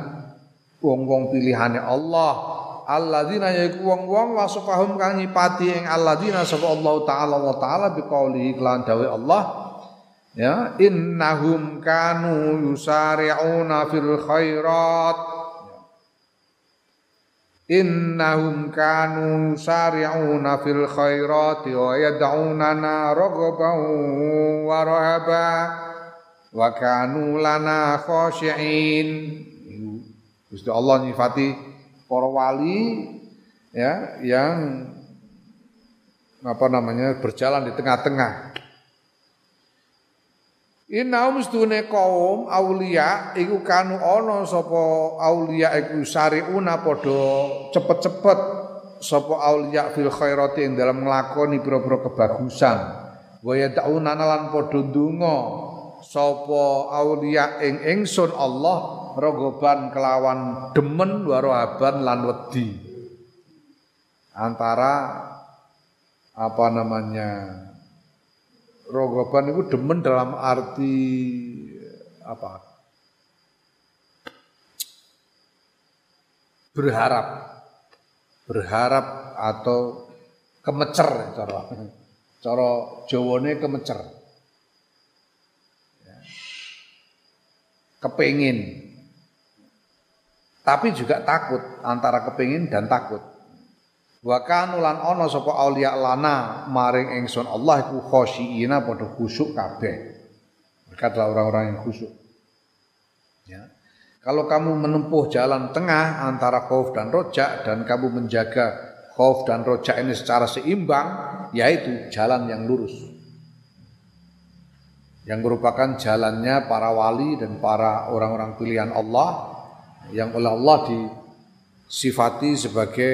wong-wong pilihane Allah. Alladzina yaiku wong-wong wasfahum kang nyipati ing alladzina sapa Allah taala wa taala biqaulihi kelan dawe Allah. Ya innahum kanu yusari'una fil khairat innahum kanu yusari'una fil khairati wa yad'unana raghaban wa rahaba wa kanu lana khashi'in. Gusti Allah nyifati para wali ya yang apa namanya berjalan di tengah-tengah Innaum mustune kaum aulia iku kanu ana sapa aulia iku sariuna padha cepet-cepet sapa aulia fil khairati ing dalam nglakoni pira-pira kebagusan. Wa yad'una lan padha ndonga sapa aulia ing ingsun Allah rogoban kelawan demen warohaban lan wedi. Antara apa namanya rogoban itu demen dalam arti apa? Berharap. Berharap atau kemecer cara. Cara jawane kemecer. Kepingin. Tapi juga takut antara kepingin dan takut wa kanu lan ana sapa aulia lana maring ingsun Allah iku khosyiina padha khusyuk kabeh. Mereka adalah orang-orang yang khusyuk ya. Kalau kamu menempuh jalan tengah antara khauf dan rojak dan kamu menjaga khauf dan rojak ini secara seimbang yaitu jalan yang lurus. Yang merupakan jalannya para wali dan para orang-orang pilihan Allah yang oleh Allah disifati sebagai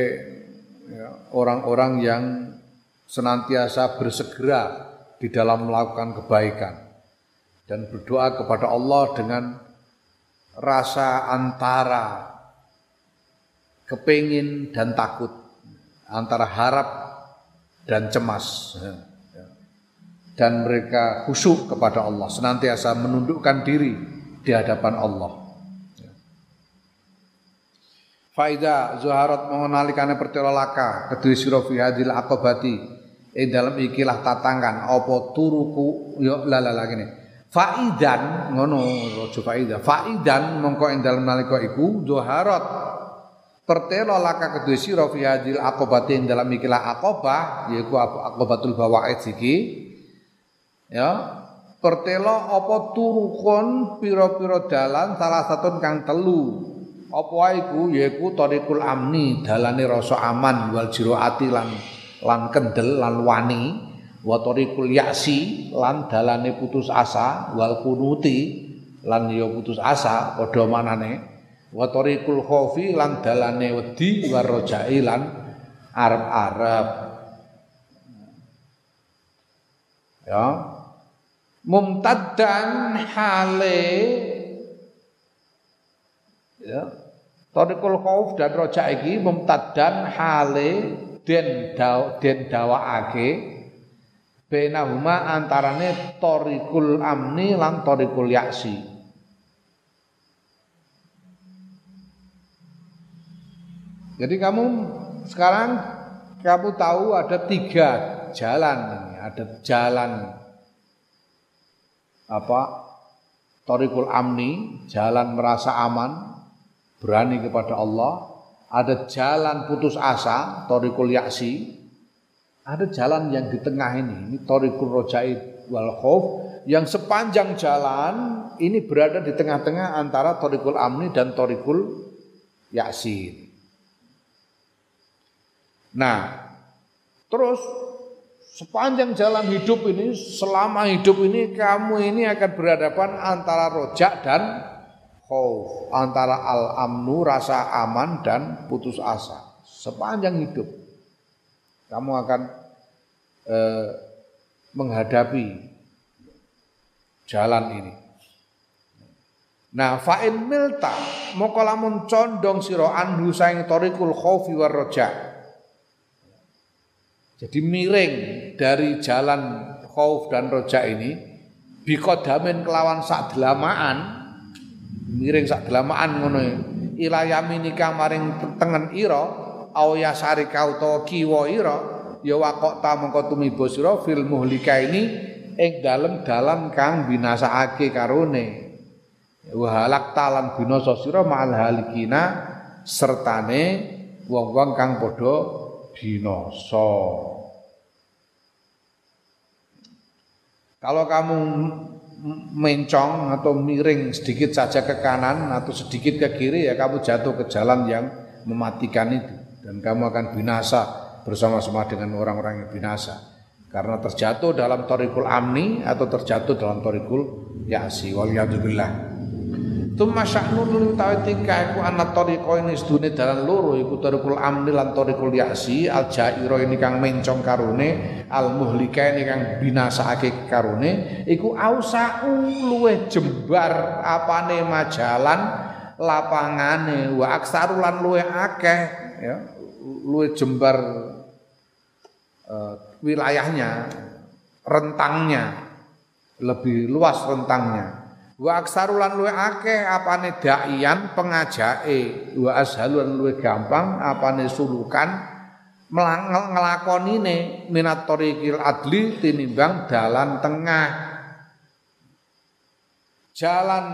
orang-orang yang senantiasa bersegera di dalam melakukan kebaikan dan berdoa kepada Allah dengan rasa antara kepingin dan takut antara harap dan cemas dan mereka khusyuk kepada Allah, senantiasa menundukkan diri di hadapan Allah. Faida zuharat mengenalikane pertela laka kedue sira fi hadil aqabati. Ing dalam ikilah tatangan. Apa turuku? Yo la la ngene. Faidan ngono aja faida. Faidan mongko ing dalem nalika iku zuharat. Pertela laka kedue sira fi hadil aqabati ing dalam ikilah aqabah yaiku aqabatul bawaid iki ya. Pertelo apa turukon pira-pira dalan salah satu kang telu apa iku? Yaiku tariqul amni dalane rasa aman wal jiroati lan lan kendel lan wani. Wa tariqul yaksi lan dalane putus asa wal kunuti lan ya putus asa padha manane. Wa tariqul lan dalane wedi war rojai lan arep-arep ya. Mumtaddan hale. Ya Tariqul khauf dan roja iki mumtaddan hale den daw den dawaake benahuma antarane tariqul amni lan tariqul yaksi. Jadi kamu sekarang kamu tahu ada tiga jalan ada jalan apa? Torikul Amni, jalan merasa aman, berani kepada Allah, ada jalan putus asa, torikul yaksi, ada jalan yang di tengah ini, ini torikul rojaid wal khuf, yang sepanjang jalan ini berada di tengah-tengah antara torikul amni dan torikul yasin. Nah, terus sepanjang jalan hidup ini, selama hidup ini kamu ini akan berhadapan antara rojak dan khauf, antara al-amnu rasa aman dan putus asa. Sepanjang hidup kamu akan eh, menghadapi jalan ini. Nah, fa'in milta moko lamun condong sira anhu saing tariqul khaufi war roja. Jadi miring dari jalan khauf dan roja ini bikodamin kelawan sak delamaan miring sak delamaan ngono ila yaminika maring tengen ira au yasarika utawa kiwa ira ya waqta mengko tumiba sira fil muhlika ini ing dalem dalan kang binasakake karone. Wa halak talan binasa sira ma'al halikina sertane wong-wong kang padha binasa. Kalau kamu mencong atau miring sedikit saja ke kanan atau sedikit ke kiri ya kamu jatuh ke jalan yang mematikan itu. Dan kamu akan binasa bersama-sama dengan orang-orang yang binasa. Karena terjatuh dalam torikul amni atau terjatuh dalam torikul yasi. Wal yadubillah Tumma sya'nun utawi tingkah iku ana tariqa ini sedune dalan loro iku tariqul amni lan tariqul ya'si al jaira ini kang mencong karune al muhlika ini kang binasaake karune iku ausau luweh jembar apane majalan lapangane wa aksaru lan luweh akeh ya luweh jembar uh, wilayahnya, rentangnya lebih luas rentangnya. Wa aksarulan luwe akeh apane daian pengajake, wa ashalulan luwe gampang apane sulukan ngelakonine minat torikil adli tinimbang dalan tengah. Jalan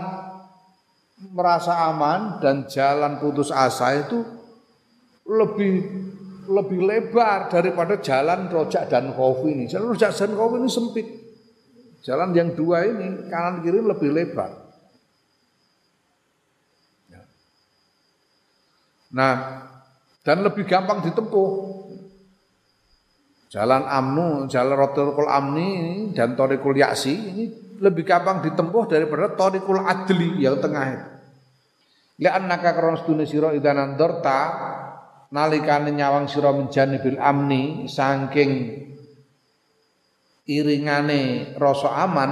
merasa aman dan jalan putus asa itu lebih lebih lebar daripada jalan rojak dan kofi ini. Jalan rojak dan kofi ini sempit. Jalan yang dua ini kanan kiri lebih lebar. Ya. Nah, dan lebih gampang ditempuh. Jalan Amnu, jalan Rotorikul Amni dan Torikul Yaksi ini lebih gampang ditempuh daripada Torikul Adli yang tengah itu. Li'annaka karena sedune sira idanan dorta nalikane nyawang sira menjani bil amni saking iringane rasa aman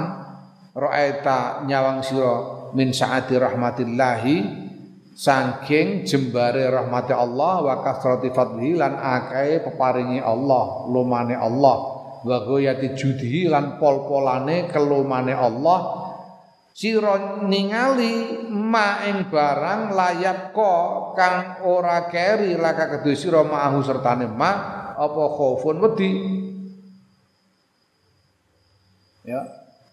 ra'aita nyawang sira min saati rahmatillahi saking jembare rahmati Allah wa kasrati fadlihi lan akeh peparingi Allah lumane Allah. Wa goyati judhi lan pol-polane kelumane Allah. Sira ningali ma ing barang layak ko kang ora keri laka kedue sira ma'ahu sertane ma apa khaufun wedi ya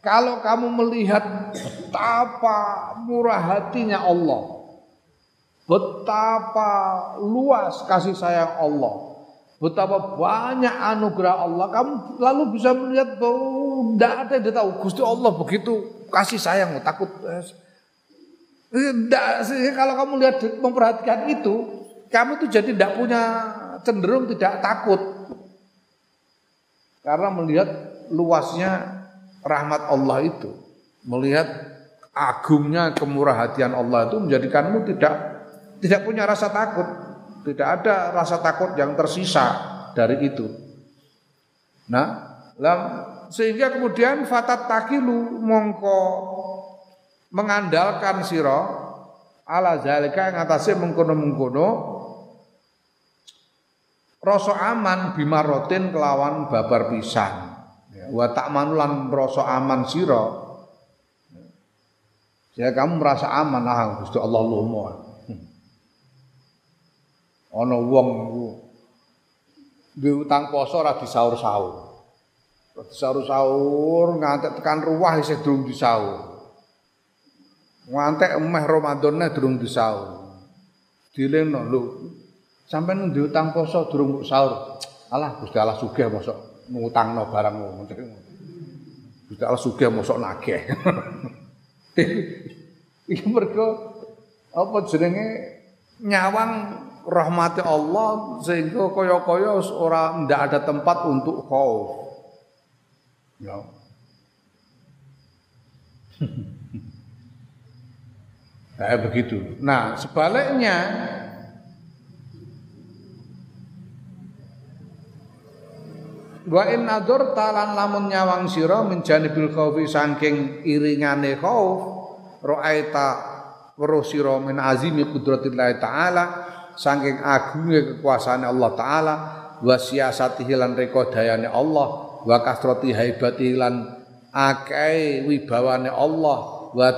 kalau kamu melihat betapa murah hatinya Allah betapa luas kasih sayang Allah betapa banyak anugerah Allah kamu lalu bisa melihat bahwa tidak ada yang tahu Gusti Allah begitu kasih sayang, takut. Tidak, kalau kamu lihat memperhatikan itu, kamu tuh jadi tidak punya cenderung tidak takut. Karena melihat luasnya rahmat Allah itu, melihat agungnya kemurahatian Allah itu menjadikanmu tidak tidak punya rasa takut, tidak ada rasa takut yang tersisa dari itu. Nah, sehingga kemudian fatat takilu mongko mengandalkan siro ala zalika yang atasnya mengkono-mengkono rasa aman bimarotin kelawan babar pisan ya, wa manulan rasa aman siro ya kamu merasa aman ah Gusti Allah lomo hmm. ana wong duwe utang poso ora disaur-saur Sahur-sahur ngantek tekan ruah isih durung disaur. Ngantek emeh Ramadanne durung disaur. dilengno lho sampean diutang poso durung sahur alah Gusti Allah sugih mosok ngutangno barang ngono Gusti Allah sugih mosok nagih. Iki mergo apa jenenge? Nyawang rahmati Allah sehingga kaya-kaya ora ndak ada tempat untuk khauf. Ya. Kayak begitu. Nah, sebaliknya Wa in nadur talan lamun nyawang sira min janibil khaufi saking iringane khauf ra'aita weruh sira min azimi qudratillah taala saking agungnya kekuasaan Allah taala wa siasatihi lan rekodayane Allah wa kasrati haibati lan akeh wibawane Allah wa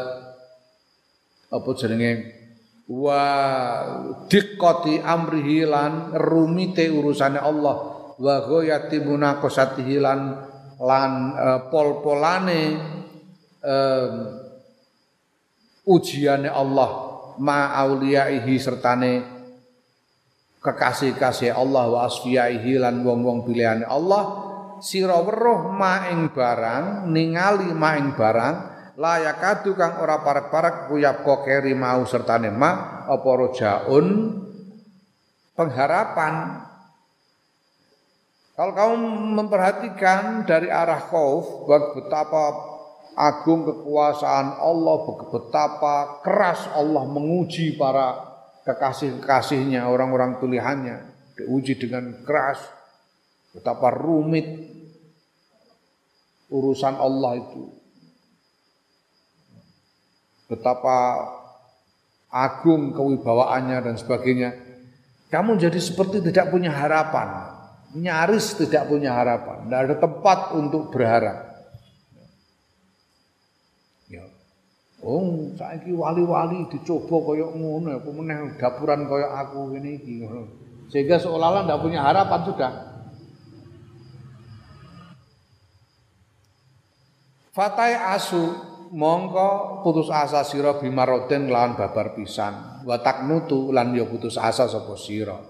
apa jenenge? Wa diqqati amrihi lan rumite urusane Allah wa ghayati munaqasatihi lan lan uh, pol-polane uh, ujiane Allah ma auliyaihi sertane kekasih-kasih Allah wa asfiyaihi lan wong-wong pilihane Allah sira weruh ma ing barang ningali ma ing barang layakadu kang ora parek-parek kuyap kokeri mau sertane ma apa rojaun pengharapan kalau kamu memperhatikan dari arah khauf betapa agung kekuasaan Allah betapa keras Allah menguji para kekasih-kekasihnya orang-orang pilihannya diuji dengan keras betapa rumit urusan Allah itu betapa agung kewibawaannya dan sebagainya. Kamu jadi seperti tidak punya harapan, nyaris tidak punya harapan, tidak ada tempat untuk berharap. Ya. Oh, saiki wali-wali dicoba kaya ngono, apa meneh dapuran kaya aku ini Sehingga seolah-olah tidak punya harapan sudah. Fatai asu mongko putus asa sira bimaroden lawan babar pisan wa taknutu lan ya putus asa sapa sira ya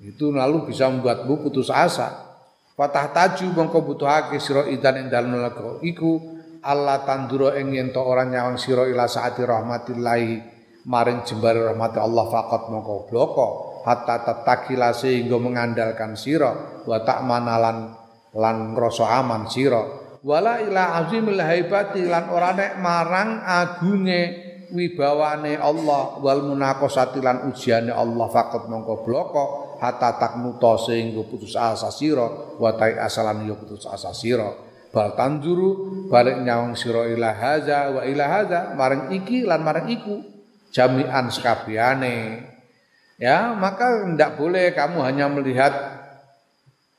itu lalu bisa membuatmu putus asa. Patah taju mongko butuhake sira idan ing dalem iku Allah tanduro ing yen to ora nyawang sira ila saati rahmatillahi maring jembare rahmat Allah faqat mongko bloko hatta tatakila sehingga mengandalkan sira wa manalan lan ngrasa aman sira. Wala ila azimil haibati lan ora nek marang agunge wibawane Allah wal munaqasati lan ujiane Allah faqat mongko bloko hatta taknuta sehingga putus asa sira wa tai asalan yo ya putus asa sira. Bal tanjuru balik nyawang sira ila haza wa ila haza marang iki lan marang iku jami'an sekabehane ya maka tidak boleh kamu hanya melihat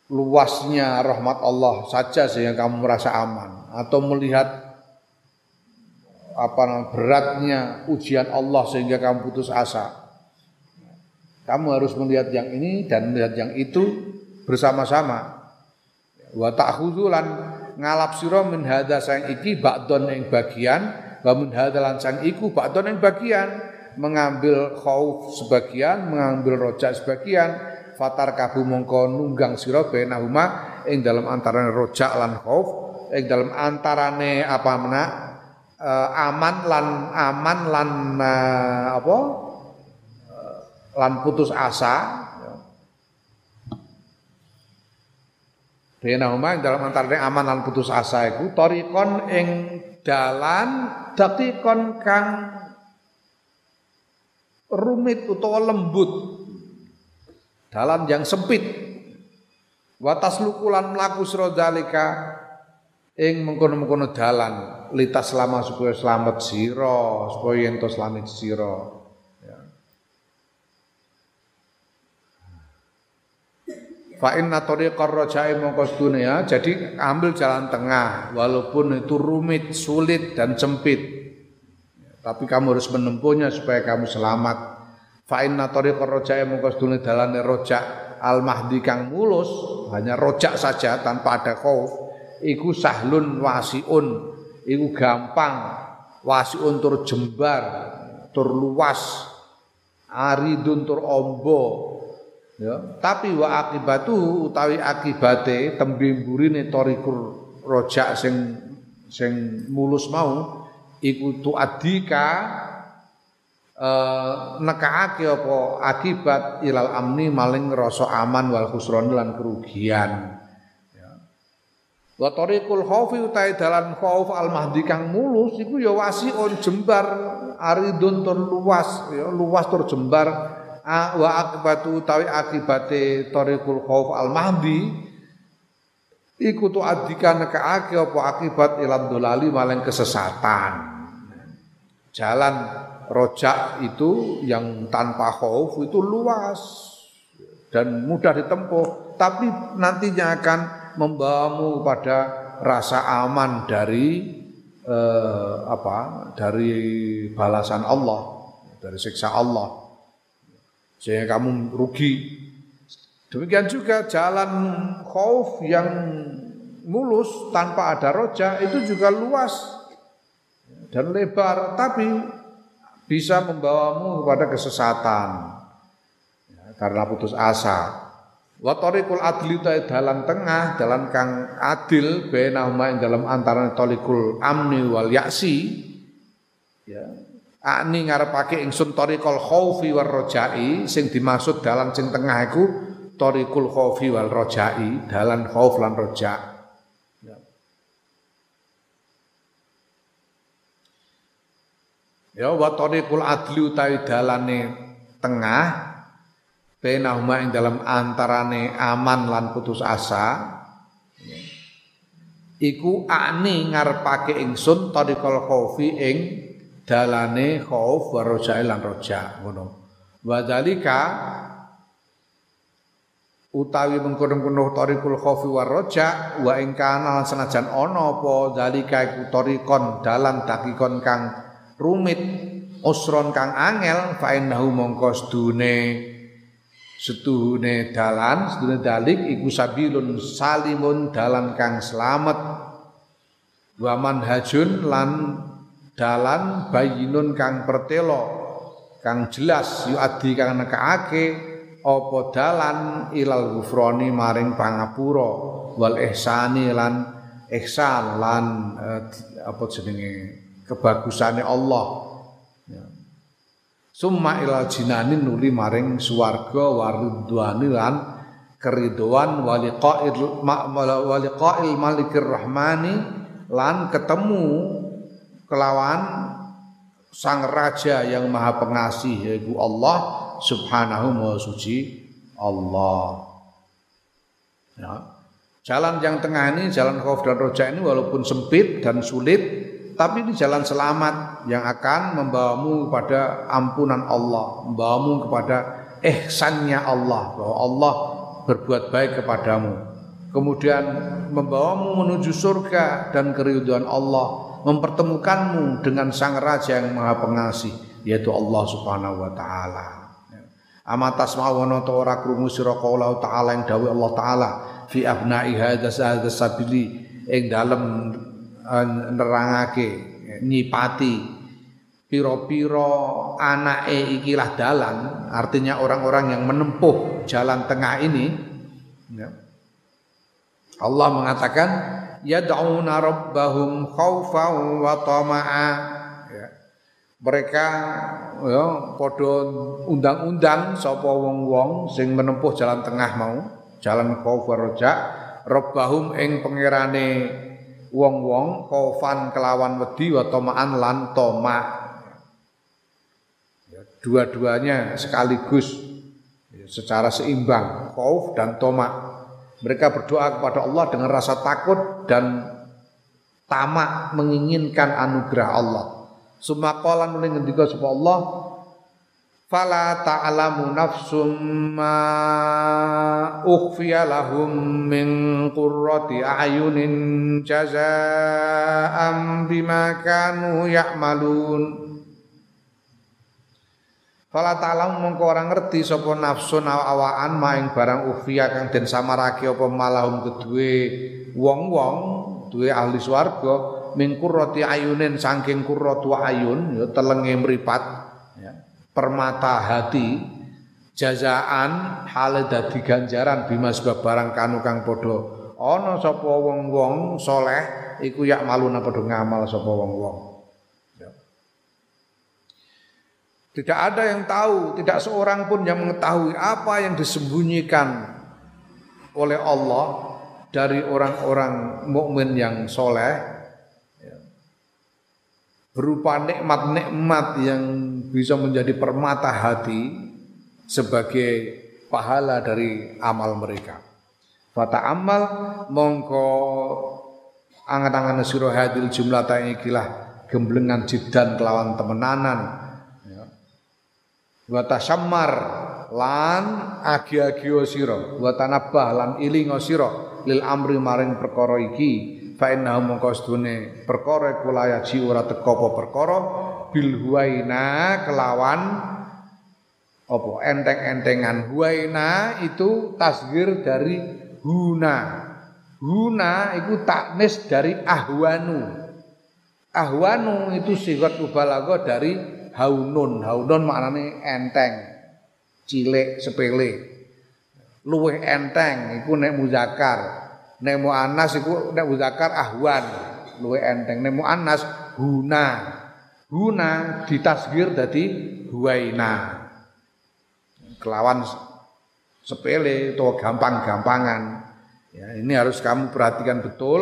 luasnya rahmat Allah saja sehingga kamu merasa aman atau melihat apa beratnya ujian Allah sehingga kamu putus asa. Kamu harus melihat yang ini dan melihat yang itu bersama-sama. Wa ta'khuzulan ngalap sira min hadza sang iki ba'don ing bagian wa min lan sang iku ba'don ing bagian mengambil khauf sebagian mengambil rojak sebagian fatar kabu mongko nunggang sira benahuma ing dalam antarane rojak lan khauf ing dalam antarane apa mena uh, aman lan aman lan uh, apa? Uh, lan putus asa Benahuma ing dalam antarane aman lan putus asa iku torikon ing dalan dakikon kang rumit utawa lembut dalam yang sempit. Watas lukulan melaku sira ing mengkono-mengkono dalan litas selama supaya selamat sira supaya ento selamat sira ya. Fa inna tariqar raja'i mongko ya jadi ambil jalan tengah walaupun itu rumit, sulit dan sempit. Tapi kamu harus menempuhnya supaya kamu selamat Fa inna tariqar rojae mongko sedune dalane rojak al mahdi kang mulus, hanya rojak saja tanpa ada khauf, iku sahlun wasiun, iku gampang, wasiun tur jembar, tur luas. aridun tur ombo ya tapi wa akibatu utawi akibate tembe tarikur rojak sing sing mulus mau iku tu adika eh, nekaake apa akibat ilal amni maling rasa aman wal khusron lan kerugian. Wa tariqul khaufi utai dalan khauf al mahdi kang mulus iku ya wasiun jembar aridun tur luas ya luas tur jembar wa akibatu utawi akibate tariqul khauf al mahdi iku tu adika nekaake apa akibat ilal dolali maling kesesatan. Jalan rojak itu yang tanpa khauf itu luas dan mudah ditempuh tapi nantinya akan membawamu pada rasa aman dari eh, apa dari balasan Allah dari siksa Allah. Sehingga kamu rugi. Demikian juga jalan khauf yang mulus tanpa ada roja itu juga luas dan lebar tapi bisa membawamu kepada kesesatan. Ya, karena putus asa. Wa tariqul adli ta dalan tengah, dalan kang adil bainahuma ing dalam antara tariqul amni wal yaksi. Ya. Ani ngarepake ingsun tariqul khaufi war rojai sing dimaksud dalan sing tengah iku tariqul khaufi wal rojai, dalan khauf lan roja. Ya wa tariqul adli utawi dalane tengah bainahuma ing dalam antarane aman lan putus asa. Iku ani ngarepake ingsun tariqul khaufi ing dalane khauf wa rojae lan roja ngono. Wa dalika utawi mengkono-kono tariqul khaufi wa roja wa ing kana senajan ana apa dalika iku tariqon dalan dakikon kang rumit usron kang angel fa innahu mongko sedune setuhune dalan sedune dalik iku sabilun salimun dalan kang selamat wa manhajun lan dalan bayinun kang pertelo kang jelas yu adi kang nekaake apa dalan ilal ghufrani maring pangapura wal ihsani lan ihsan lan eh, apa jenenge kebagusannya Allah. Summa ila jinani nuli maring swarga waridwani lan keridoan waliqail waliqail malikir rahmani lan ketemu kelawan sang raja yang maha pengasih yaitu Allah subhanahu wa suci Allah ya. Jalan yang tengah ini, jalan khauf dan roja ini walaupun sempit dan sulit, tapi ini jalan selamat yang akan membawamu kepada ampunan Allah, membawamu kepada ihsannya Allah, bahwa Allah berbuat baik kepadamu. Kemudian membawamu menuju surga dan keridhaan Allah, mempertemukanmu dengan sang raja yang maha pengasih, yaitu Allah Subhanahu wa taala. Amatas mawono to ora krungu taala yang dawuh Allah taala fi abna'i hadzal sabili ing dalem Eh, nerangake nyipati piro-piro anake ikilah dalan artinya orang-orang yang menempuh jalan tengah ini ya. Allah mengatakan yad'una rabbahum khaufan wa tama'a ya. mereka ya padha undang-undang sapa wong-wong sing menempuh jalan tengah mau jalan khauf wa raja rabbahum ing pangerane wong-wong kofan kelawan wedi wa tomaan lan toma. Ya, dua-duanya sekaligus ya, secara seimbang, khauf dan toma. Mereka berdoa kepada Allah dengan rasa takut dan tamak menginginkan anugerah Allah. Sumakolan mulai ngendika sapa Allah fala ta'lamu nafsum ma ukhfiya lahum min qurrati a'yunin jazaa'an bima kanu ya'malun. Fala ta'lamu mongko ora ngerti sapa nafsun awaan maing barang ukhfiya kang den samarake apa malahum kedue wong-wong duwe ahli swarga min qurrati ayunin saking qurratu ayun ya telenge mripat permata hati jazaan hale dadi ganjaran bima sebab barang kanu kang padha ana sapa wong-wong soleh iku yak maluna padha ngamal sapa wong-wong ya. tidak ada yang tahu, tidak seorang pun yang mengetahui apa yang disembunyikan oleh Allah dari orang-orang mukmin yang soleh ya. berupa nikmat-nikmat yang bisa menjadi permata hati sebagai pahala dari amal mereka. Fata amal mongko angan-angan sira hadil jumlah ikilah gemblengan jidan kelawan temenanan. Ya. Wa tasammar lan agi-agi sira wa tanabah lan iling sira lil amri maring perkara iki fa inna mongko sedune perkara kula yaji ora teko apa perkara bil huwaina kelawan apa? Enteng-entengan huwaina itu tasgir dari huna. Huna itu taknis dari ahwanu. Ahwanu itu sigat mubalaghah dari haunun. Haunun maknanya enteng cilik sepele. Luweh enteng iku nek muzakar nek muannas iku nek muzakar ahwan. Luweh enteng. Nek muannas huna huna ditasgir dadi huwaina kelawan sepele atau gampang-gampangan ya ini harus kamu perhatikan betul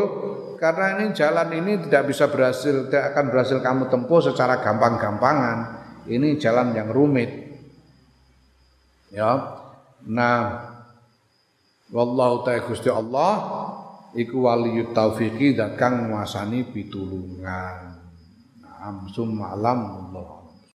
karena ini jalan ini tidak bisa berhasil tidak akan berhasil kamu tempuh secara gampang-gampangan ini jalan yang rumit Ya. Nah, wallahu ta'ala Gusti Allah iku waliyut taufiqi dan kang nguasani pitulungan. Nah, summa alam Allah.